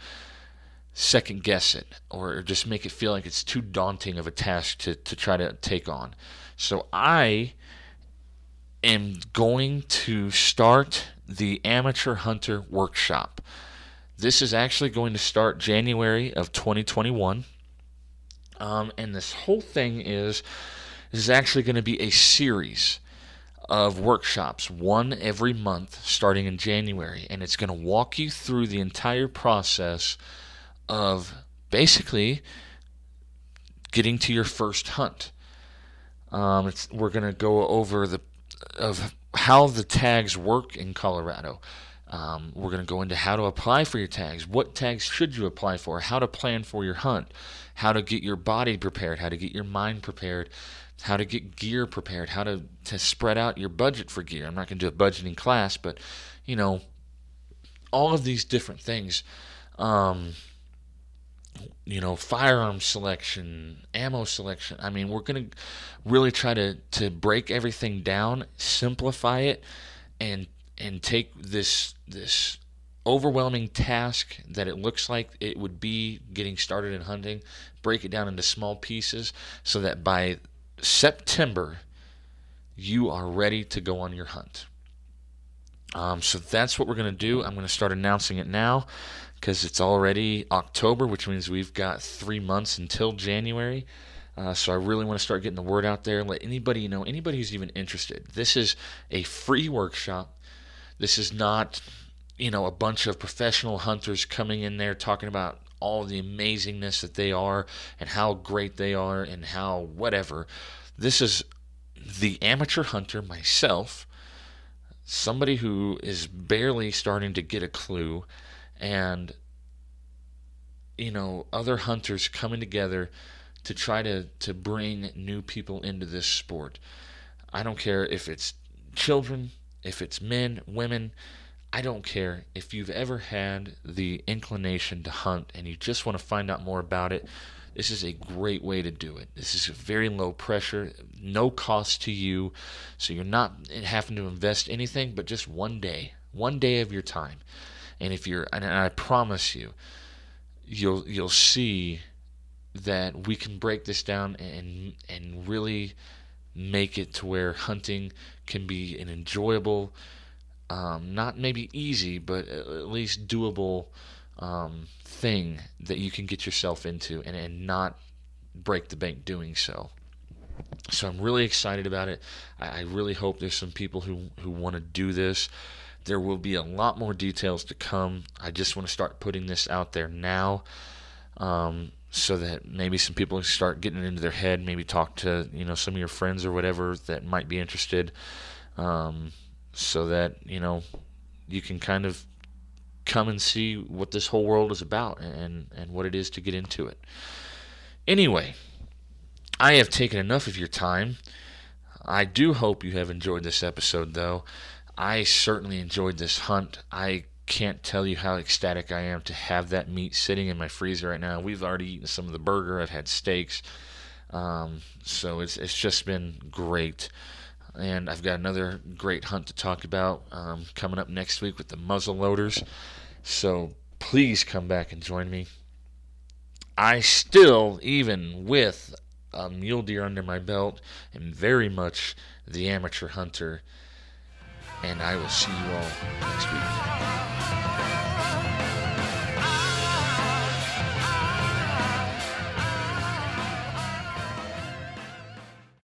second guess it or just make it feel like it's too daunting of a task to, to try to take on. So I am going to start the Amateur Hunter Workshop. This is actually going to start January of 2021. Um, and this whole thing is, is actually going to be a series of workshops, one every month starting in January. And it's going to walk you through the entire process of basically getting to your first hunt. Um, we're going to go over the of how the tags work in Colorado. Um, we're going to go into how to apply for your tags, what tags should you apply for, how to plan for your hunt, how to get your body prepared, how to get your mind prepared, how to get gear prepared, how to, to spread out your budget for gear. I'm not going to do a budgeting class, but you know, all of these different things. Um, you know, firearm selection, ammo selection. I mean, we're going to really try to, to break everything down, simplify it, and and take this this overwhelming task that it looks like it would be getting started in hunting, break it down into small pieces so that by September you are ready to go on your hunt. Um, so that's what we're going to do. I'm going to start announcing it now because it's already October, which means we've got three months until January. Uh, so I really want to start getting the word out there. and Let anybody know, anybody who's even interested. This is a free workshop. This is not, you know, a bunch of professional hunters coming in there talking about all the amazingness that they are and how great they are and how whatever. This is the amateur hunter myself, somebody who is barely starting to get a clue, and you know, other hunters coming together to try to, to bring new people into this sport. I don't care if it's children, if it's men, women, I don't care. If you've ever had the inclination to hunt and you just want to find out more about it, this is a great way to do it. This is very low pressure, no cost to you, so you're not having to invest anything but just one day, one day of your time. And if you're, and I promise you, you'll you'll see that we can break this down and and really make it to where hunting can be an enjoyable, um, not maybe easy, but at least doable um, thing that you can get yourself into and, and not break the bank doing so. So I'm really excited about it. I, I really hope there's some people who, who want to do this. There will be a lot more details to come. I just want to start putting this out there now. Um, so that maybe some people can start getting into their head. Maybe talk to you know some of your friends or whatever that might be interested, um, so that you know you can kind of come and see what this whole world is about and and what it is to get into it. Anyway, I have taken enough of your time. I do hope you have enjoyed this episode, though. I certainly enjoyed this hunt. I can't tell you how ecstatic I am to have that meat sitting in my freezer right now. We've already eaten some of the burger. I've had steaks, um, so it's it's just been great. And I've got another great hunt to talk about um, coming up next week with the muzzle loaders. So please come back and join me. I still, even with a mule deer under my belt, am very much the amateur hunter and I will see you all next week.